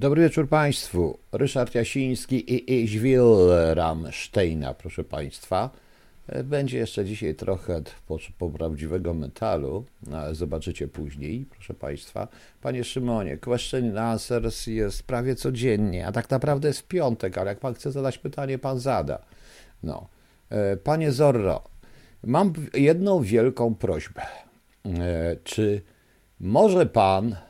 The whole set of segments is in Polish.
Dobry wieczór Państwu. Ryszard Jasiński i Iźwil Ramsteina, proszę Państwa. Będzie jeszcze dzisiaj trochę po, po prawdziwego metalu, no, ale zobaczycie później, proszę Państwa. Panie Szymonie, question answers jest prawie codziennie, a tak naprawdę jest w piątek, ale jak Pan chce zadać pytanie, Pan zada. No. E, panie Zorro, mam jedną wielką prośbę. E, czy może Pan E,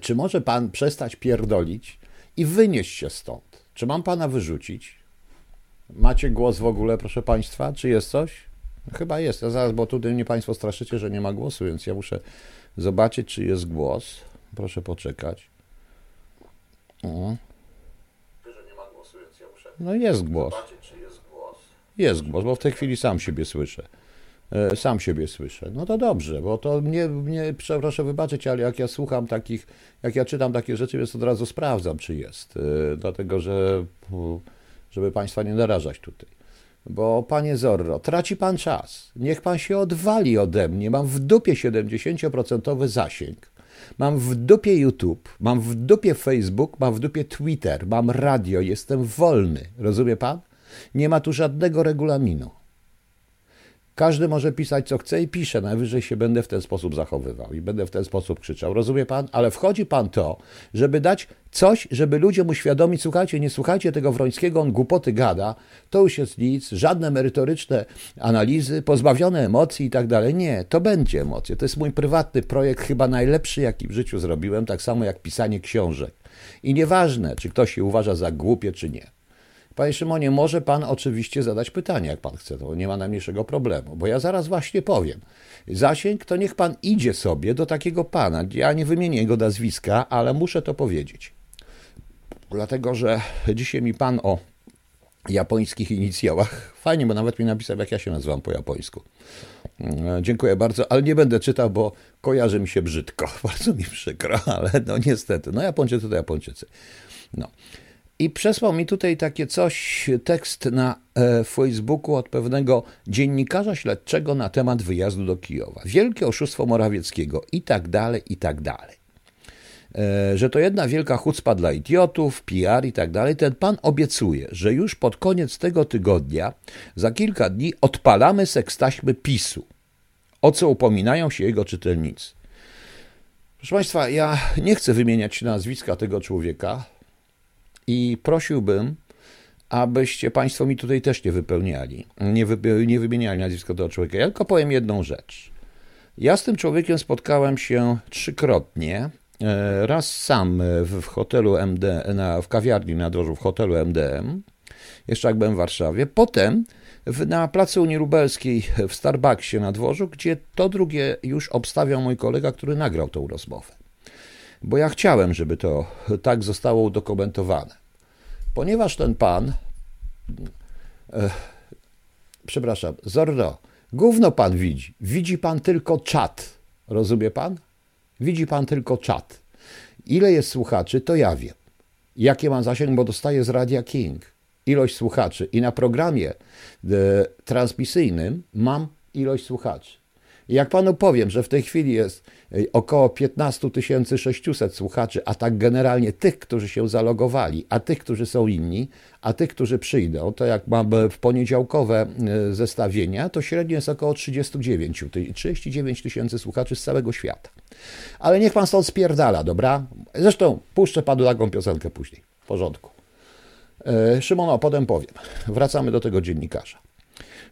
czy może pan przestać pierdolić i wynieść się stąd? Czy mam pana wyrzucić? Macie głos w ogóle, proszę państwa? Czy jest coś? Chyba jest. Ja zaraz, bo tutaj mnie państwo straszycie, że nie ma głosu, więc ja muszę zobaczyć, czy jest głos. Proszę poczekać. Mhm. No jest głos. Jest głos, bo w tej chwili sam siebie słyszę. E, sam siebie słyszę. No to dobrze, bo to mnie, mnie proszę wybaczyć, ale jak ja słucham takich, jak ja czytam takie rzeczy, więc od razu sprawdzam, czy jest. E, dlatego, że żeby Państwa nie narażać tutaj. Bo Panie Zorro, traci Pan czas. Niech Pan się odwali ode mnie. Mam w dupie 70% zasięg. Mam w dupie YouTube, mam w dupie Facebook, mam w dupie Twitter, mam radio, jestem wolny. Rozumie Pan? Nie ma tu żadnego regulaminu. Każdy może pisać co chce i pisze. Najwyżej się będę w ten sposób zachowywał i będę w ten sposób krzyczał. Rozumie pan? Ale wchodzi pan to, żeby dać coś, żeby ludziom uświadomić, słuchajcie, nie słuchajcie tego Wrońskiego, on głupoty gada, to już jest nic, żadne merytoryczne analizy, pozbawione emocji i tak dalej. Nie, to będzie emocje. To jest mój prywatny projekt, chyba najlepszy, jaki w życiu zrobiłem, tak samo jak pisanie książek. I nieważne, czy ktoś się uważa za głupie, czy nie. Panie Szymonie, może pan oczywiście zadać pytanie, jak pan chce, to nie ma najmniejszego problemu, bo ja zaraz właśnie powiem. Zasięg to niech pan idzie sobie do takiego pana. Ja nie wymienię jego nazwiska, ale muszę to powiedzieć. Dlatego, że dzisiaj mi pan o japońskich inicjałach. Fajnie, bo nawet mi napisał, jak ja się nazywam po japońsku. E, dziękuję bardzo, ale nie będę czytał, bo kojarzy mi się brzydko. Bardzo mi przykro, ale no niestety. No Japończycy to Japończycy. No. I przesłał mi tutaj takie coś, tekst na e, Facebooku od pewnego dziennikarza śledczego na temat wyjazdu do Kijowa. Wielkie oszustwo Morawieckiego i tak dalej, i tak dalej. E, że to jedna wielka chucpa dla idiotów, PR i tak dalej. Ten pan obiecuje, że już pod koniec tego tygodnia, za kilka dni, odpalamy sekstaśmy PiSu, o co upominają się jego czytelnicy. Proszę Państwa, ja nie chcę wymieniać nazwiska tego człowieka, i prosiłbym, abyście Państwo mi tutaj też nie wypełniali, nie, wy, nie wymieniali nazwiska tego człowieka. Ja tylko powiem jedną rzecz. Ja z tym człowiekiem spotkałem się trzykrotnie. E, raz sam w hotelu MD, na, w kawiarni na dworzu w hotelu MDM, jeszcze jak byłem w Warszawie. Potem w, na placu Unii Lubelskiej w Starbucksie na dworzu, gdzie to drugie już obstawiał mój kolega, który nagrał tą rozmowę bo ja chciałem, żeby to tak zostało udokumentowane. Ponieważ ten pan, e, przepraszam, Zorro, gówno pan widzi. Widzi pan tylko czat. Rozumie pan? Widzi pan tylko czat. Ile jest słuchaczy, to ja wiem. Jakie mam zasięg, bo dostaję z Radia King ilość słuchaczy i na programie e, transmisyjnym mam ilość słuchaczy. Jak panu powiem, że w tej chwili jest e, około 15 600 słuchaczy, a tak generalnie tych, którzy się zalogowali, a tych, którzy są inni, a tych, którzy przyjdą, to jak mamy w poniedziałkowe e, zestawienia, to średnio jest około 39, 39 tysięcy słuchaczy z całego świata. Ale niech pan stąd spierdala, dobra? Zresztą puszczę panu taką piosenkę później. W porządku. Szymon, a potem powiem. Wracamy do tego dziennikarza.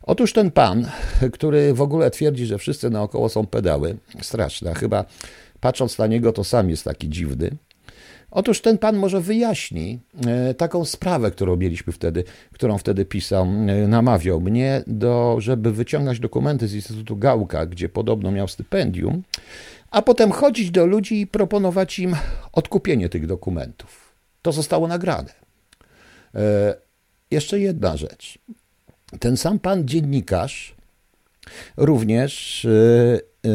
Otóż ten pan, który w ogóle twierdzi, że wszyscy naokoło są pedały, straszne, chyba patrząc na niego to sam jest taki dziwny. Otóż ten pan może wyjaśni e, taką sprawę, którą mieliśmy wtedy, którą wtedy pisał, e, namawiał mnie, do, żeby wyciągać dokumenty z Instytutu Gałka, gdzie podobno miał stypendium, a potem chodzić do ludzi i proponować im odkupienie tych dokumentów. To zostało nagrane. E, jeszcze jedna rzecz. Ten sam pan dziennikarz również, e, e,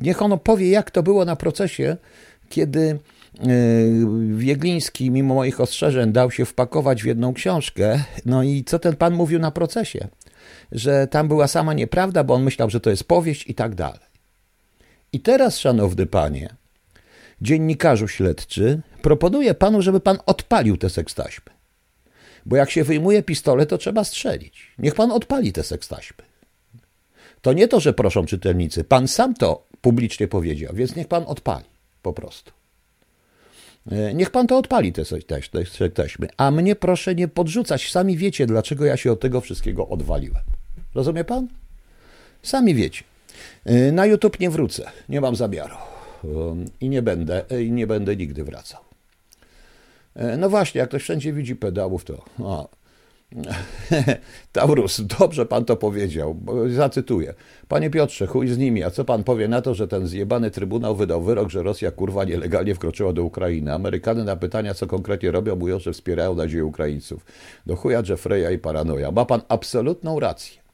niech on opowie, jak to było na procesie, kiedy e, Wiegliński, mimo moich ostrzeżeń, dał się wpakować w jedną książkę. No i co ten pan mówił na procesie? Że tam była sama nieprawda, bo on myślał, że to jest powieść i tak dalej. I teraz, szanowny panie, dziennikarzu śledczy, proponuję panu, żeby pan odpalił te sekstaśmy. Bo jak się wyjmuje pistolet, to trzeba strzelić. Niech pan odpali te sekstaśmy. To nie to, że proszą czytelnicy. Pan sam to publicznie powiedział, więc niech pan odpali po prostu. E, niech pan to odpali, te, te, taśmy. A mnie proszę nie podrzucać. Sami wiecie, dlaczego ja się od tego wszystkiego odwaliłem. Rozumie pan? Sami wiecie. E, na YouTube nie wrócę. Nie mam zamiaru. E, I nie będę, i nie będę nigdy wracał. No właśnie, jak ktoś wszędzie widzi pedałów, to. A, Taurus, dobrze pan to powiedział. Zacytuję. Panie Piotrze, chuj z nimi, a co pan powie na to, że ten zjebany trybunał wydał wyrok, że Rosja kurwa nielegalnie wkroczyła do Ukrainy? Amerykanie na pytania, co konkretnie robią, mówią, że wspierają nadzieję Ukraińców. Do chuja Jeffreya i paranoja. Ma pan absolutną rację.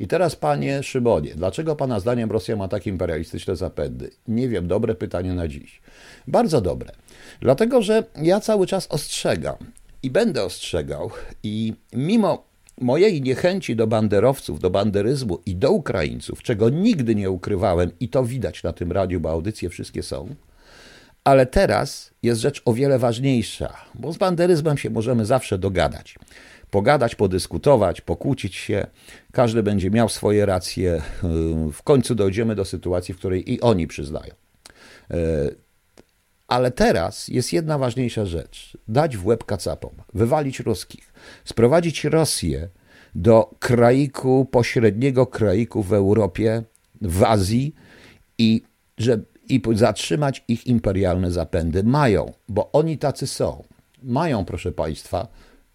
I teraz, panie Szymonie, dlaczego pana zdaniem Rosja ma takie imperialistyczne zapędy? Nie wiem, dobre pytanie na dziś. Bardzo dobre. Dlatego, że ja cały czas ostrzegam, i będę ostrzegał. I mimo mojej niechęci do banderowców, do banderyzmu i do Ukraińców, czego nigdy nie ukrywałem, i to widać na tym radiu, bo audycje wszystkie są, ale teraz jest rzecz o wiele ważniejsza, bo z banderyzmem się możemy zawsze dogadać. Pogadać, podyskutować, pokłócić się, każdy będzie miał swoje racje. W końcu dojdziemy do sytuacji, w której i oni przyznają. Ale teraz jest jedna ważniejsza rzecz: dać w łeb kacapom, wywalić ruskich, sprowadzić Rosję do kraiku, pośredniego kraiku w Europie, w Azji i, że, i zatrzymać ich imperialne zapędy. Mają, bo oni tacy są. Mają, proszę Państwa,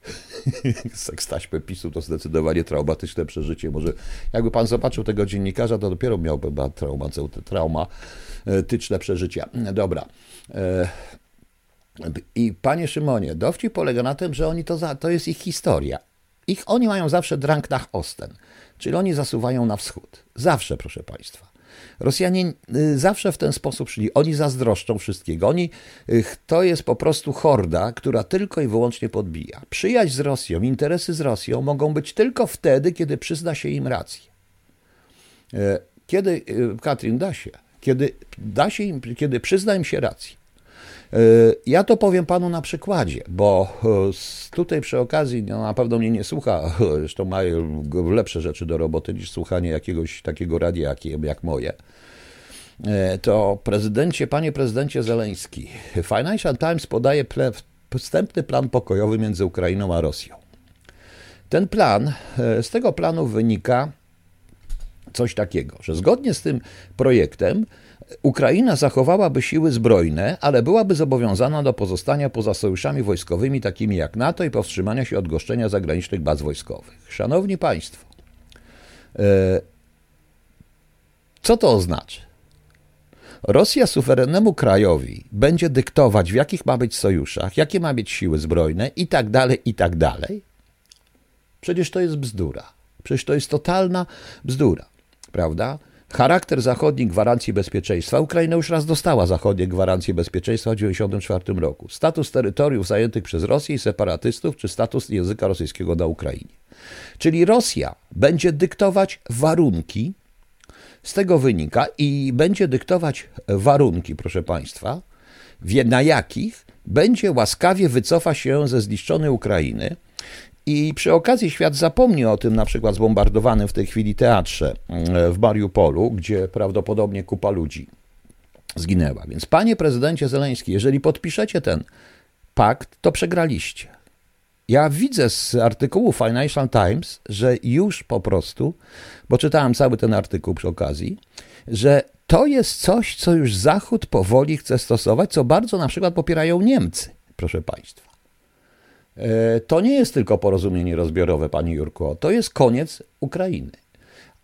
sekstaśmę PiSu to zdecydowanie traumatyczne przeżycie. Może jakby pan zobaczył tego dziennikarza, to dopiero miałby trauma, traumatyczne przeżycia. Dobra. E, I panie Szymonie, dowcip polega na tym, że oni to, za, to jest ich historia. Ich, oni mają zawsze drang nach Osten, czyli oni zasuwają na wschód. Zawsze, proszę państwa. Rosjanie y, zawsze w ten sposób szli. Oni zazdroszczą wszystkiego. Oni, y, to jest po prostu horda, która tylko i wyłącznie podbija. Przyjaźń z Rosją, interesy z Rosją mogą być tylko wtedy, kiedy przyzna się im rację. E, kiedy, Katrin, da się. Kiedy, da się im, kiedy przyzna im się rację. E, ja to powiem panu na przykładzie, bo e, tutaj przy okazji, no na pewno mnie nie słucha, zresztą mają lepsze rzeczy do roboty niż słuchanie jakiegoś takiego radia jak, jak moje. E, to prezydencie, panie prezydencie Zeleński, Financial Times podaje ple, wstępny plan pokojowy między Ukrainą a Rosją. Ten plan, z tego planu wynika coś takiego, że zgodnie z tym projektem Ukraina zachowałaby siły zbrojne, ale byłaby zobowiązana do pozostania poza sojuszami wojskowymi takimi jak NATO i powstrzymania się od goszczenia zagranicznych baz wojskowych. Szanowni Państwo, e, co to oznacza? Rosja suwerennemu krajowi będzie dyktować, w jakich ma być sojuszach, jakie ma mieć siły zbrojne i tak dalej, i tak dalej. Przecież to jest bzdura. Przecież to jest totalna bzdura, prawda? Charakter zachodniej gwarancji bezpieczeństwa. Ukraina już raz dostała zachodnie gwarancje bezpieczeństwa w 1994 roku. Status terytoriów zajętych przez Rosję i separatystów, czy status języka rosyjskiego na Ukrainie. Czyli Rosja będzie dyktować warunki, z tego wynika, i będzie dyktować warunki, proszę Państwa, na jakich będzie łaskawie wycofa się ze zniszczonej Ukrainy i przy okazji świat zapomni o tym na przykład zbombardowanym w tej chwili teatrze mm, w Mariupolu, gdzie prawdopodobnie kupa ludzi zginęła. Więc panie prezydencie Zeleński, jeżeli podpiszecie ten pakt, to przegraliście. Ja widzę z artykułu Financial Times, że już po prostu, bo czytałem cały ten artykuł przy okazji, że to jest coś, co już Zachód powoli chce stosować, co bardzo na przykład popierają Niemcy, proszę Państwa. E, to nie jest tylko porozumienie rozbiorowe, pani Jurko, to jest koniec Ukrainy.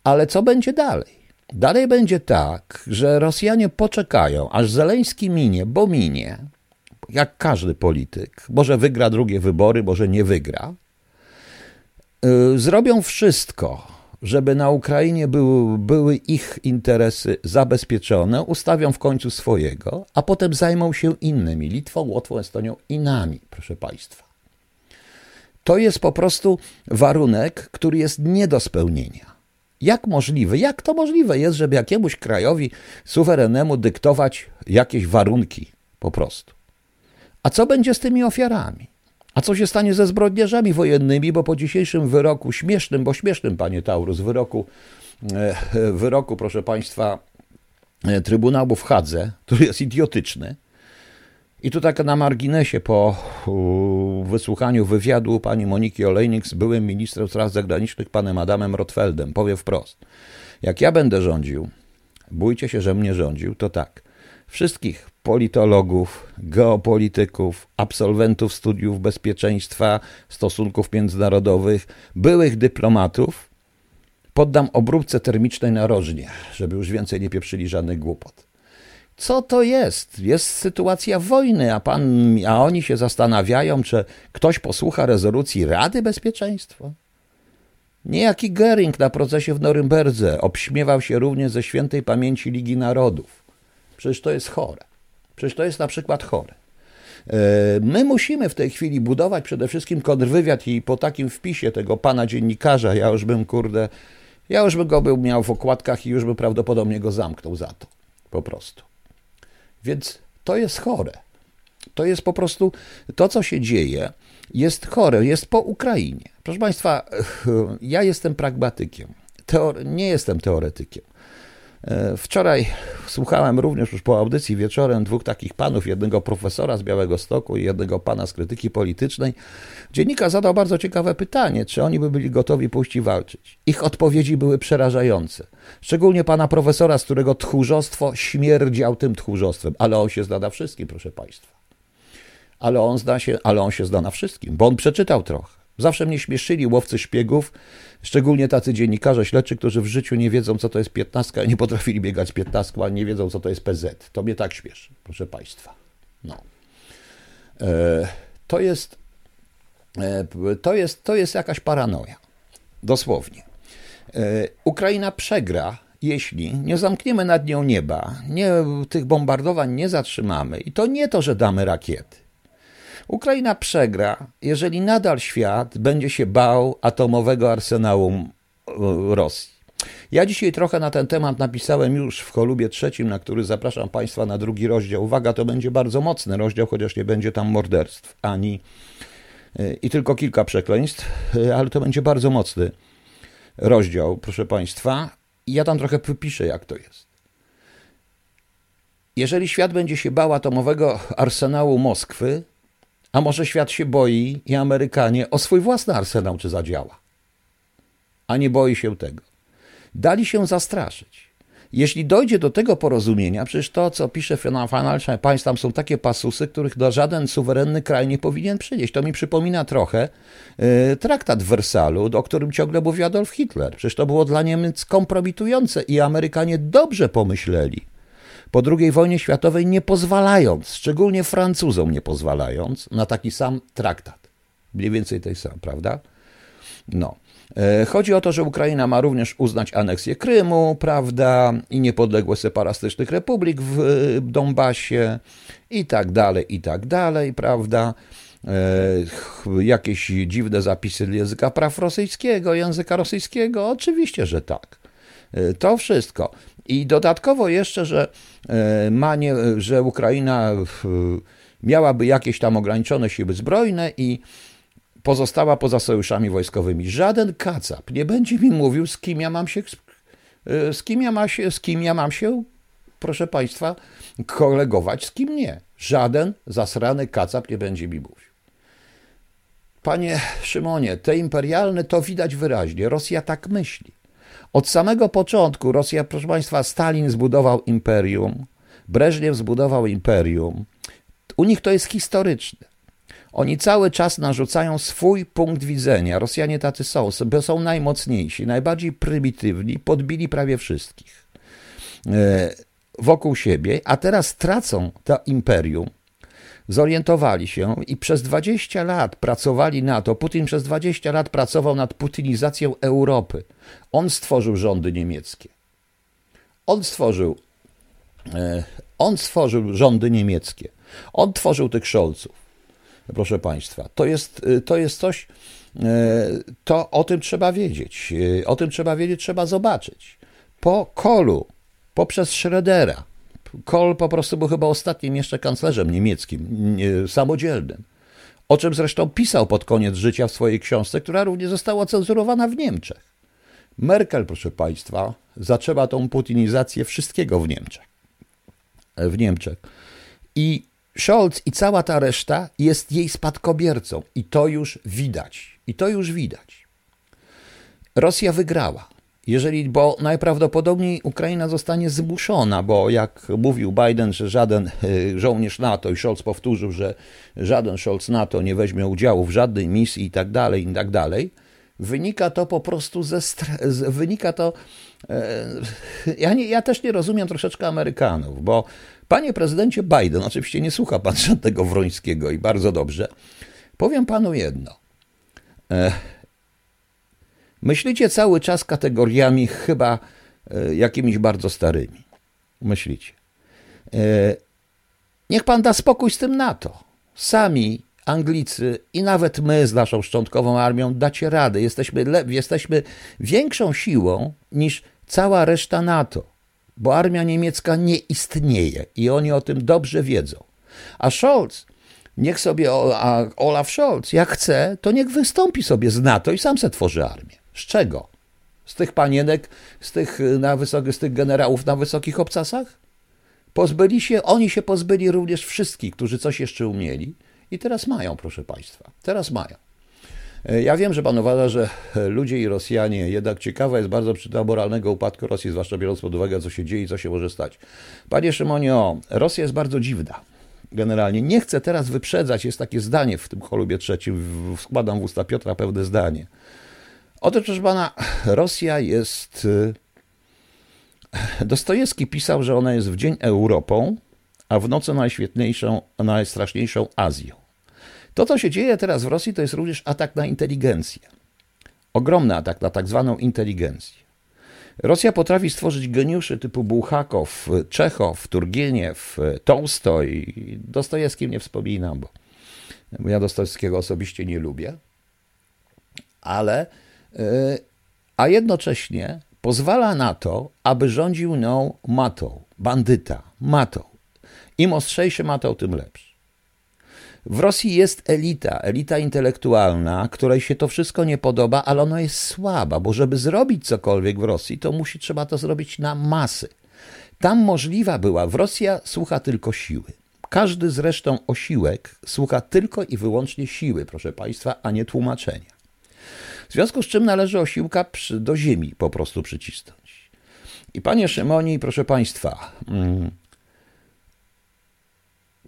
Ale co będzie dalej? Dalej będzie tak, że Rosjanie poczekają, aż Zeleński minie, bo minie, jak każdy polityk. Może wygra drugie wybory, może nie wygra. E, zrobią wszystko, żeby na Ukrainie były, były ich interesy zabezpieczone, ustawią w końcu swojego, a potem zajmą się innymi Litwą, Łotwą, Estonią i nami, proszę Państwa. To jest po prostu warunek, który jest nie do spełnienia. Jak możliwe, jak to możliwe jest, żeby jakiemuś krajowi suwerennemu dyktować jakieś warunki Po prostu. A co będzie z tymi ofiarami? A co się stanie ze zbrodniarzami wojennymi, bo po dzisiejszym wyroku, śmiesznym, bo śmiesznym, panie Taurus, wyroku, e, wyroku, proszę państwa, e, Trybunału w Hadze, który jest idiotyczny, i tu tak na marginesie, po wysłuchaniu wywiadu pani Moniki Olejnik z byłym ministrem spraw zagranicznych, panem Adamem Rotfeldem, powiem wprost. Jak ja będę rządził, bójcie się, że mnie rządził, to tak. Wszystkich politologów, geopolityków, absolwentów studiów bezpieczeństwa, stosunków międzynarodowych, byłych dyplomatów poddam obróbce termicznej narożnie, żeby już więcej nie pieprzyli żadnych głupot. Co to jest? Jest sytuacja wojny, a, pan, a oni się zastanawiają, czy ktoś posłucha rezolucji Rady Bezpieczeństwa. Niejaki Gering na procesie w Norymberdze obśmiewał się również ze świętej pamięci Ligi Narodów. Przecież to jest chore. Przecież to jest na przykład chore. E, my musimy w tej chwili budować przede wszystkim kontrwywiad i po takim wpisie tego pana dziennikarza, ja już bym, kurde, ja już bym go był miał w okładkach i już bym prawdopodobnie go zamknął za to. Po prostu. Więc to jest chore. To jest po prostu to, co się dzieje, jest chore, jest po Ukrainie. Proszę Państwa, ja jestem pragmatykiem, Teore nie jestem teoretykiem. E, wczoraj słuchałem również już po audycji wieczorem dwóch takich panów, jednego profesora z Białego Stoku i jednego pana z krytyki politycznej. Dziennikarz zadał bardzo ciekawe pytanie, czy oni by byli gotowi pójść i walczyć. Ich odpowiedzi były przerażające. Szczególnie pana profesora, z którego tchórzostwo śmierdział tym tchórzostwem, ale on się zna na wszystkim, proszę państwa. Ale on, zna się, ale on się zna na wszystkim, bo on przeczytał trochę. Zawsze mnie śmieszyli łowcy szpiegów, szczególnie tacy dziennikarze śledczy, którzy w życiu nie wiedzą, co to jest piętnastka, nie potrafili biegać piętnastką, a nie wiedzą, co to jest PZ. To mnie tak śmieszy, proszę Państwa. No. E, to jest, e, to jest, to jest jakaś paranoja. Dosłownie. E, Ukraina przegra, jeśli nie zamkniemy nad nią nieba, nie, tych bombardowań nie zatrzymamy. I to nie to, że damy rakiety. Ukraina przegra, jeżeli nadal świat będzie się bał atomowego arsenału e, Rosji. Ja dzisiaj trochę na ten temat napisałem już w cholubie trzecim, na który zapraszam Państwa na drugi rozdział. Uwaga, to będzie bardzo mocny rozdział, chociaż nie będzie tam morderstw ani e, i tylko kilka przekleństw, e, ale to będzie bardzo mocny rozdział, proszę Państwa. Ja tam trochę wypiszę, jak to jest. Jeżeli świat będzie się bał atomowego arsenału Moskwy, a może świat się boi i Amerykanie o swój własny arsenał czy zadziała? A nie boi się tego. Dali się zastraszyć. Jeśli dojdzie do tego porozumienia, przecież to, co pisze Financial Times, tam są takie pasusy, których do żaden suwerenny kraj nie powinien przynieść. To mi przypomina trochę y, traktat w Wersalu, o którym ciągle mówi Adolf Hitler. Przecież to było dla Niemiec kompromitujące i Amerykanie dobrze pomyśleli, po II wojnie światowej nie pozwalając, szczególnie Francuzom nie pozwalając, na taki sam traktat. Mniej więcej tej sam, prawda? No. E, chodzi o to, że Ukraina ma również uznać aneksję Krymu, prawda, i niepodległe separatystycznych republik w Donbasie i tak dalej, i tak dalej, prawda. E, jakieś dziwne zapisy języka praw rosyjskiego, języka rosyjskiego? Oczywiście, że tak. E, to wszystko. I dodatkowo jeszcze, że, e, ma nie, że Ukraina miałaby jakieś tam ograniczone siły zbrojne i pozostała poza sojuszami wojskowymi. Żaden kacap nie będzie mi mówił, z kim ja mam się, e, z kim ja, ma się, z kim ja mam się, proszę Państwa, kolegować, z kim nie. Żaden zasrany kacap nie będzie mi mówił. Panie Szymonie, te imperialne to widać wyraźnie. Rosja tak myśli. Od samego początku Rosja, proszę Państwa, Stalin zbudował imperium, Breżniew zbudował imperium. U nich to jest historyczne. Oni cały czas narzucają swój punkt widzenia. Rosjanie tacy są, są najmocniejsi, najbardziej prymitywni, podbili prawie wszystkich e, wokół siebie, a teraz tracą to imperium zorientowali się i przez 20 lat pracowali na to. Putin przez 20 lat pracował nad putinizacją Europy. On stworzył rządy niemieckie. On stworzył, e, on stworzył rządy niemieckie. On tworzył tych Scholzów. Proszę Państwa, to jest, e, to jest coś, e, to o tym trzeba wiedzieć. O tym trzeba wiedzieć, trzeba zobaczyć. Po Kolu, poprzez Schrödera, Kohl po prostu był chyba ostatnim jeszcze kanclerzem niemieckim, samodzielnym. O czym zresztą pisał pod koniec życia w swojej książce, która również została cenzurowana w Niemczech. Merkel, proszę Państwa, zaczęła tą putinizację wszystkiego w Niemczech. W Niemczech. I Scholz i cała ta reszta jest jej spadkobiercą. I to już widać. I to już widać. Rosja wygrała. Jeżeli, bo najprawdopodobniej Ukraina zostanie zmuszona, bo jak mówił Biden, że żaden e, żołnierz NATO i Scholz powtórzył, że żaden Scholz NATO nie weźmie udziału w żadnej misji i tak dalej, i tak dalej, wynika to po prostu ze, wynika to, e, ja, nie, ja też nie rozumiem troszeczkę Amerykanów, bo panie prezydencie Biden, oczywiście nie słucha pan żadnego Wrońskiego i bardzo dobrze, powiem panu jedno, e, Myślicie cały czas kategoriami chyba e, jakimiś bardzo starymi. Myślicie. E, niech pan da spokój z tym NATO. Sami Anglicy i nawet my z naszą szczątkową armią dacie radę. Jesteśmy, jesteśmy większą siłą niż cała reszta NATO, bo armia niemiecka nie istnieje i oni o tym dobrze wiedzą. A Scholz, niech sobie, a Olaf Scholz, jak chce, to niech wystąpi sobie z NATO i sam se tworzy armię. Z czego? Z tych panienek, z tych, y, na wysoki, z tych generałów na wysokich obcasach? Pozbyli się, oni się pozbyli również wszystkich, którzy coś jeszcze umieli i teraz mają, proszę Państwa, teraz mają. E, ja wiem, że Pan uważa, że e, ludzie i Rosjanie, jednak ciekawa jest bardzo przy moralnego upadku Rosji, zwłaszcza biorąc pod uwagę, co się dzieje i co się może stać. Panie Szymonie, o, Rosja jest bardzo dziwna. Generalnie nie chcę teraz wyprzedzać, jest takie zdanie w tym cholubie trzecim, składam w usta Piotra pewne zdanie. Otóż, proszę pana, Rosja jest. Y, Dostojewski pisał, że ona jest w dzień Europą, a w nocy najświetniejszą, najstraszniejszą Azją. To, co się dzieje teraz w Rosji, to jest również atak na inteligencję. Ogromny atak na tak zwaną inteligencję. Rosja potrafi stworzyć geniuszy typu Bułhakow, Czechow, Turgieniew, Tolstoj. Dostojewskim nie wspominam, bo ja Dostojewskiego osobiście nie lubię. Ale a jednocześnie pozwala na to, aby rządził nią matą, bandyta, matą. Im ostrzejszy matą, tym lepszy. W Rosji jest elita, elita intelektualna, której się to wszystko nie podoba, ale ona jest słaba, bo żeby zrobić cokolwiek w Rosji, to musi trzeba to zrobić na masy. Tam możliwa była, w Rosja słucha tylko siły. Każdy zresztą osiłek słucha tylko i wyłącznie siły, proszę Państwa, a nie tłumaczenia. W związku z czym należy osiłka do ziemi po prostu przycisnąć. I panie Szymoni, proszę państwa, mm,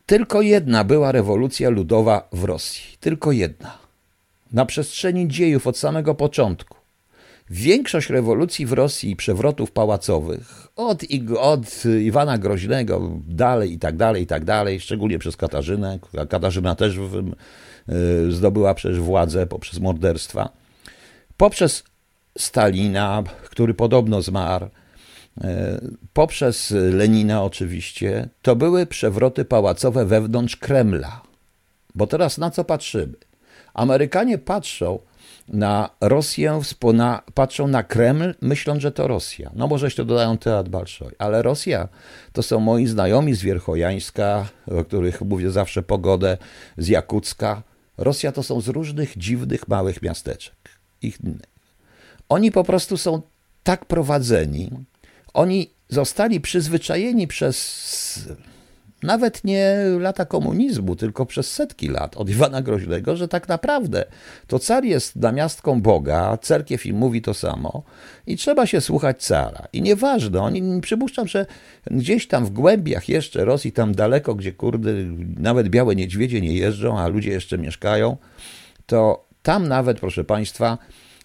tylko jedna była rewolucja ludowa w Rosji. Tylko jedna. Na przestrzeni dziejów od samego początku. Większość rewolucji w Rosji i przewrotów pałacowych, od, od Iwana Groźnego dalej i tak dalej, i tak dalej, szczególnie przez Katarzynę, Katarzyna też w, y, zdobyła przecież władzę poprzez morderstwa, poprzez Stalina, który podobno zmarł, e, poprzez Lenina oczywiście, to były przewroty pałacowe wewnątrz Kremla. Bo teraz na co patrzymy? Amerykanie patrzą na Rosję, na, patrzą na Kreml, myśląc, że to Rosja. No może jeszcze dodają teatr Balszoj, ale Rosja to są moi znajomi z Wierchojańska, o których mówię zawsze pogodę, z Jakucka. Rosja to są z różnych dziwnych małych miasteczek ich Oni po prostu są tak prowadzeni, oni zostali przyzwyczajeni przez nawet nie lata komunizmu, tylko przez setki lat od Iwana Groźnego, że tak naprawdę to car jest namiastką Boga, cerkiew im mówi to samo i trzeba się słuchać cara. I nieważne, oni przypuszczam, że gdzieś tam w głębiach jeszcze Rosji, tam daleko, gdzie kurde, nawet białe niedźwiedzie nie jeżdżą, a ludzie jeszcze mieszkają, to tam nawet, proszę Państwa,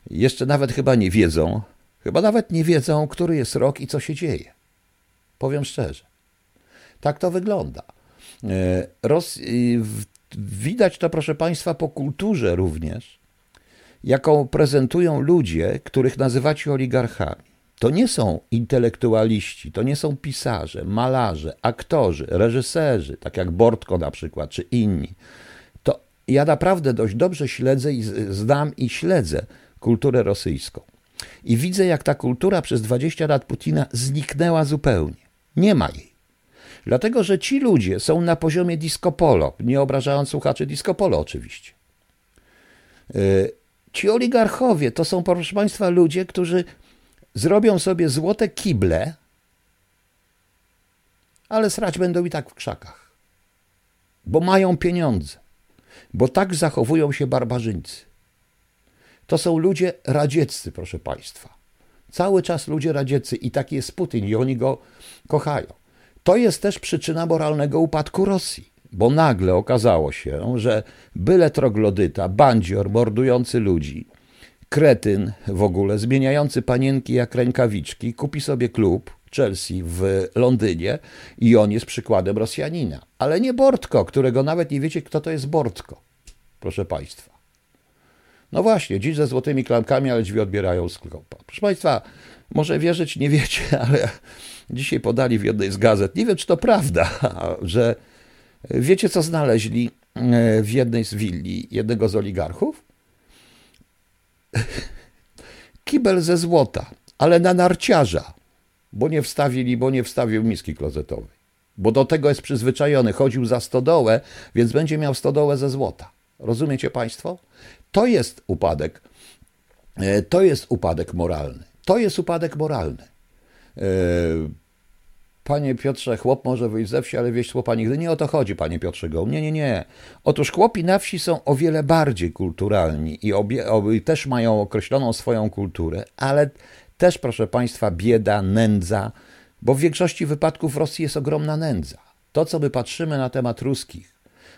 jeszcze nawet chyba nie wiedzą, chyba nawet nie wiedzą, który jest rok i co się dzieje. Powiem szczerze. Tak to wygląda. E, Roz... Widać to, proszę Państwa, po kulturze również, jaką prezentują ludzie, których nazywacie oligarchami. To nie są intelektualiści, to nie są pisarze, malarze, aktorzy, reżyserzy, tak jak Bortko na przykład, czy inni ja naprawdę dość dobrze śledzę i znam i śledzę kulturę rosyjską. I widzę, jak ta kultura przez 20 lat Putina zniknęła zupełnie. Nie ma jej. Dlatego, że ci ludzie są na poziomie disco polo, nie obrażając słuchaczy disco polo oczywiście. Y, ci oligarchowie to są, proszę Państwa, ludzie, którzy zrobią sobie złote kible, ale srać będą i tak w krzakach, bo mają pieniądze, bo tak zachowują się barbarzyńcy. To są ludzie radzieccy, proszę Państwa. Cały czas ludzie radzieccy i taki jest Putin i oni go kochają. To jest też przyczyna moralnego upadku Rosji, bo nagle okazało się, że byle troglodyta, bandzior mordujący ludzi, kretyn w ogóle, zmieniający panienki jak rękawiczki, kupi sobie klub Chelsea w Londynie i on jest przykładem Rosjanina. Ale nie Bortko, którego nawet nie wiecie, kto to jest Bortko, proszę Państwa. No właśnie, dziś ze złotymi klamkami, ale drzwi odbierają z. Proszę Państwa, może wierzyć, nie wiecie, ale dzisiaj podali w jednej z gazet, nie wiem czy to prawda, że wiecie co znaleźli e, w jednej z willi jednego z oligarchów? Kibel ze złota, ale na narciarza, bo nie wstawili, bo nie wstawił miski klozetowej. Bo do tego jest przyzwyczajony, chodził za stodołę, więc będzie miał stodołę ze złota. Rozumiecie Państwo? To jest upadek. E, to jest upadek moralny. To jest upadek moralny. E, panie Piotrze, chłop może wyjść ze wsi, ale wieść chłopa nigdy. Nie o to chodzi, panie Piotrze Go. Nie, nie, nie. Otóż chłopi na wsi są o wiele bardziej kulturalni i obie, obie, też mają określoną swoją kulturę, ale też, proszę państwa, bieda, nędza, bo w większości wypadków w Rosji jest ogromna nędza. To, co my patrzymy na temat ruskich,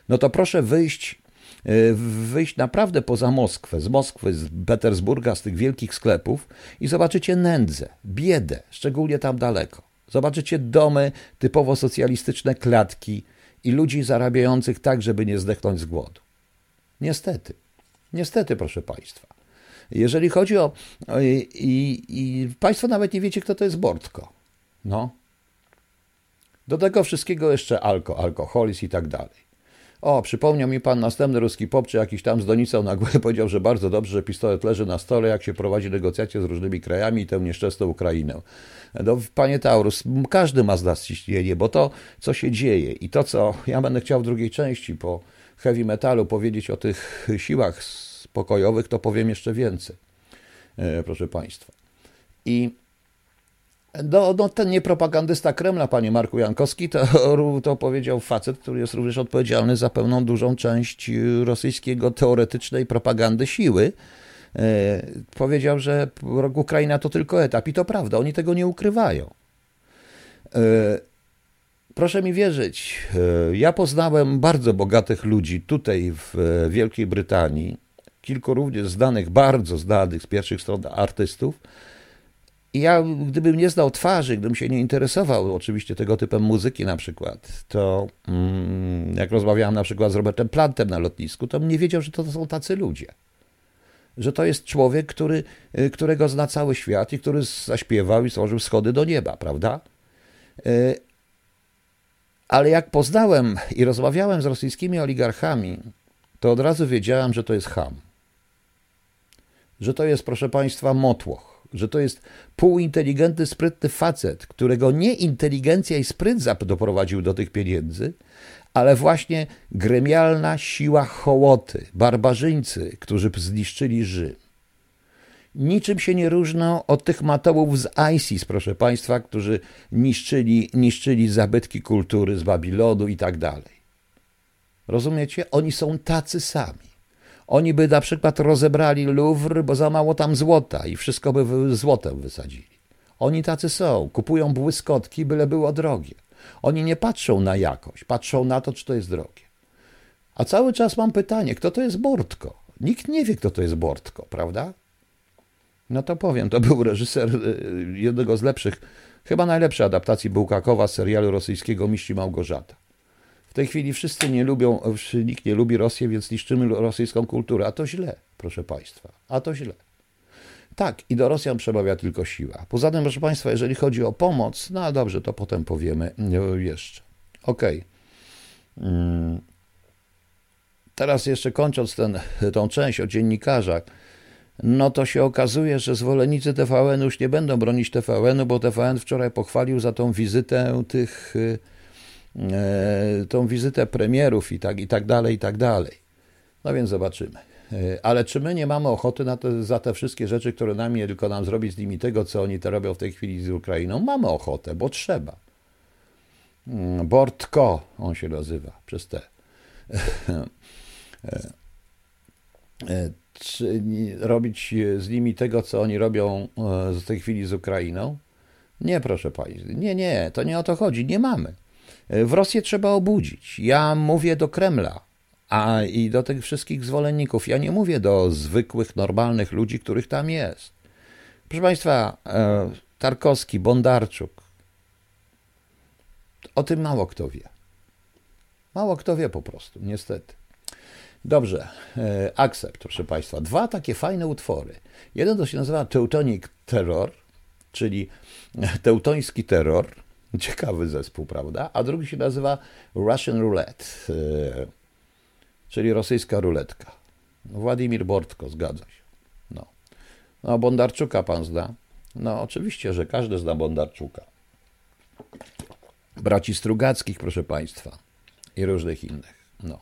no to proszę wyjść E, wyjść naprawdę poza Moskwę, z Moskwy, z Petersburga, z tych wielkich sklepów i zobaczycie nędzę, biedę, szczególnie tam daleko. Zobaczycie domy typowo socjalistyczne, klatki i ludzi zarabiających tak, żeby nie zdechnąć z głodu. Niestety, niestety, proszę Państwa. Jeżeli chodzi o. I, i, Państwo nawet nie wiecie, kto to jest Bortko. No. Do tego wszystkiego jeszcze alko, alkoholizm i tak dalej. O, przypomniał mi pan następny ruski pop, czy jakiś tam z donicą na głowie powiedział, że bardzo dobrze, że pistolet leży na stole, jak się prowadzi negocjacje z różnymi krajami i tę nieszczęsną Ukrainę. No, panie Taurus, każdy ma z nas ciśnienie, bo to, co się dzieje i to, co ja będę chciał w drugiej części po heavy metalu powiedzieć o tych siłach spokojowych, to powiem jeszcze więcej, e, proszę państwa. I no, no, ten niepropagandysta Kremla, panie Marku Jankowski, to, to powiedział facet, który jest również odpowiedzialny za pełną dużą część rosyjskiego teoretycznej propagandy siły. E, powiedział, że Ukraina to tylko etap i to prawda, oni tego nie ukrywają. E, proszę mi wierzyć, e, ja poznałem bardzo bogatych ludzi tutaj w Wielkiej Brytanii, kilku również znanych, bardzo znanych z pierwszych stron artystów, i ja, gdybym nie znał twarzy, gdybym się nie interesował oczywiście tego typem muzyki na przykład, to mm, jak rozmawiałem na przykład z Robertem Plantem na lotnisku, to bym nie wiedział, że to są tacy ludzie. Że to jest człowiek, który, y, którego zna cały świat i który zaśpiewał i stworzył schody do nieba, prawda? Y, ale jak poznałem i rozmawiałem z rosyjskimi oligarchami, to od razu wiedziałem, że to jest ham. Że to jest, proszę Państwa, motłoch że to jest półinteligentny, sprytny facet, którego nie inteligencja i spryt doprowadził do tych pieniędzy, ale właśnie gremialna siła hołoty, barbarzyńcy, którzy zniszczyli Rzym. Niczym się nie różnią od tych matołów z ISIS, proszę Państwa, którzy niszczyli, niszczyli zabytki kultury z Babilonu i tak dalej. Rozumiecie? Oni są tacy sami. Oni by na przykład rozebrali Louvre, bo za mało tam złota i wszystko by złotem wysadzili. Oni tacy są, kupują błyskotki, byle było drogie. Oni nie patrzą na jakość, patrzą na to, czy to jest drogie. A cały czas mam pytanie, kto to jest Bortko? Nikt nie wie, kto to jest Bortko, prawda? No to powiem, to był reżyser y, jednego z lepszych, chyba najlepszej adaptacji Bułkakowa z serialu rosyjskiego Miści Małgorzata tej chwili wszyscy nie lubią, nikt nie lubi Rosję, więc niszczymy rosyjską kulturę. A to źle, proszę Państwa. A to źle. Tak, i do Rosjan przemawia tylko siła. Poza tym, proszę Państwa, jeżeli chodzi o pomoc, no dobrze, to potem powiemy jeszcze. Okej. Okay. Mm. Teraz jeszcze kończąc ten, tą część o dziennikarzach, no to się okazuje, że zwolennicy TVN już nie będą bronić TVN-u, bo TVN wczoraj pochwalił za tą wizytę tych e, tą wizytę premierów i tak, i tak dalej, i tak dalej. No więc zobaczymy. E, ale czy my nie mamy ochoty na te, za te wszystkie rzeczy, które nam nie tylko nam zrobić z nimi tego, co oni to robią w tej chwili z Ukrainą? Mamy ochotę, bo trzeba. Mm, Bortko, on się nazywa, przez te. Czy robić z nimi tego, co oni robią w tej chwili z Ukrainą? Nie, proszę Państwa. Nie, nie, to nie o to chodzi. Nie mamy. W Rosję trzeba obudzić. Ja mówię do Kremla a i do tych wszystkich zwolenników. Ja nie mówię do zwykłych, normalnych ludzi, których tam jest. Proszę Państwa, e, Tarkowski, Bondarczuk. O tym mało kto wie. Mało kto wie po prostu, niestety. Dobrze, e, Accept, proszę Państwa. Dwa takie fajne utwory. Jeden to się nazywa Teutonic Terror, czyli teutoński terror. Ciekawy zespół, prawda? A drugi się nazywa Russian Roulette, e, czyli rosyjska ruletka. Władimir Bortko, zgadza się. No. no, Bondarczuka pan zna? No, oczywiście, że każdy zna Bondarczuka. Braci Strugackich, proszę państwa, i różnych innych. No.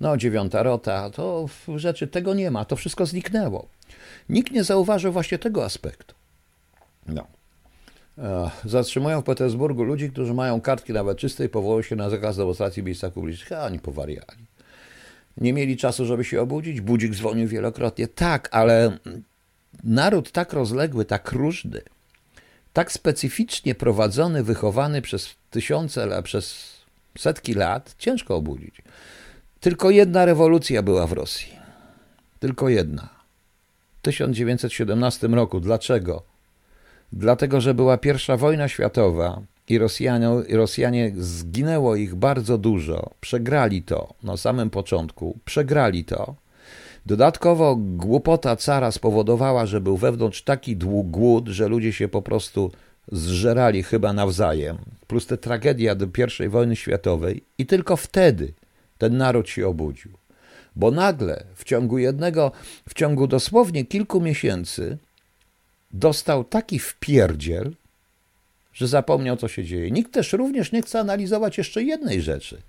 No, dziewiąta rota, to rzeczy tego nie ma, to wszystko zniknęło. Nikt nie zauważył właśnie tego aspektu. No. E, zatrzymują w Petersburgu ludzi, którzy mają kartki nawet czyste i powołują się na zakaz demonstracji w miejscach publicznych. A oni powariali. Nie mieli czasu, żeby się obudzić. Budzik dzwonił wielokrotnie. Tak, ale naród tak rozległy, tak różny, tak specyficznie prowadzony, wychowany przez tysiące, przez setki lat, ciężko obudzić. Tylko jedna rewolucja była w Rosji. Tylko jedna. W 1917 roku. Dlaczego? Dlatego, że była pierwsza wojna światowa i Rosjanie, Rosjanie zginęło ich bardzo dużo. Przegrali to na samym początku. Przegrali to. Dodatkowo głupota cara spowodowała, że był wewnątrz taki głód, że ludzie się po prostu zżerali chyba nawzajem. Plus te tragedia I wojny światowej. I tylko wtedy ten naród się obudził. Bo nagle w ciągu jednego, w ciągu dosłownie kilku miesięcy dostał taki wpierdziel, że zapomniał, co się dzieje. Nikt też również nie chce analizować jeszcze jednej rzeczy.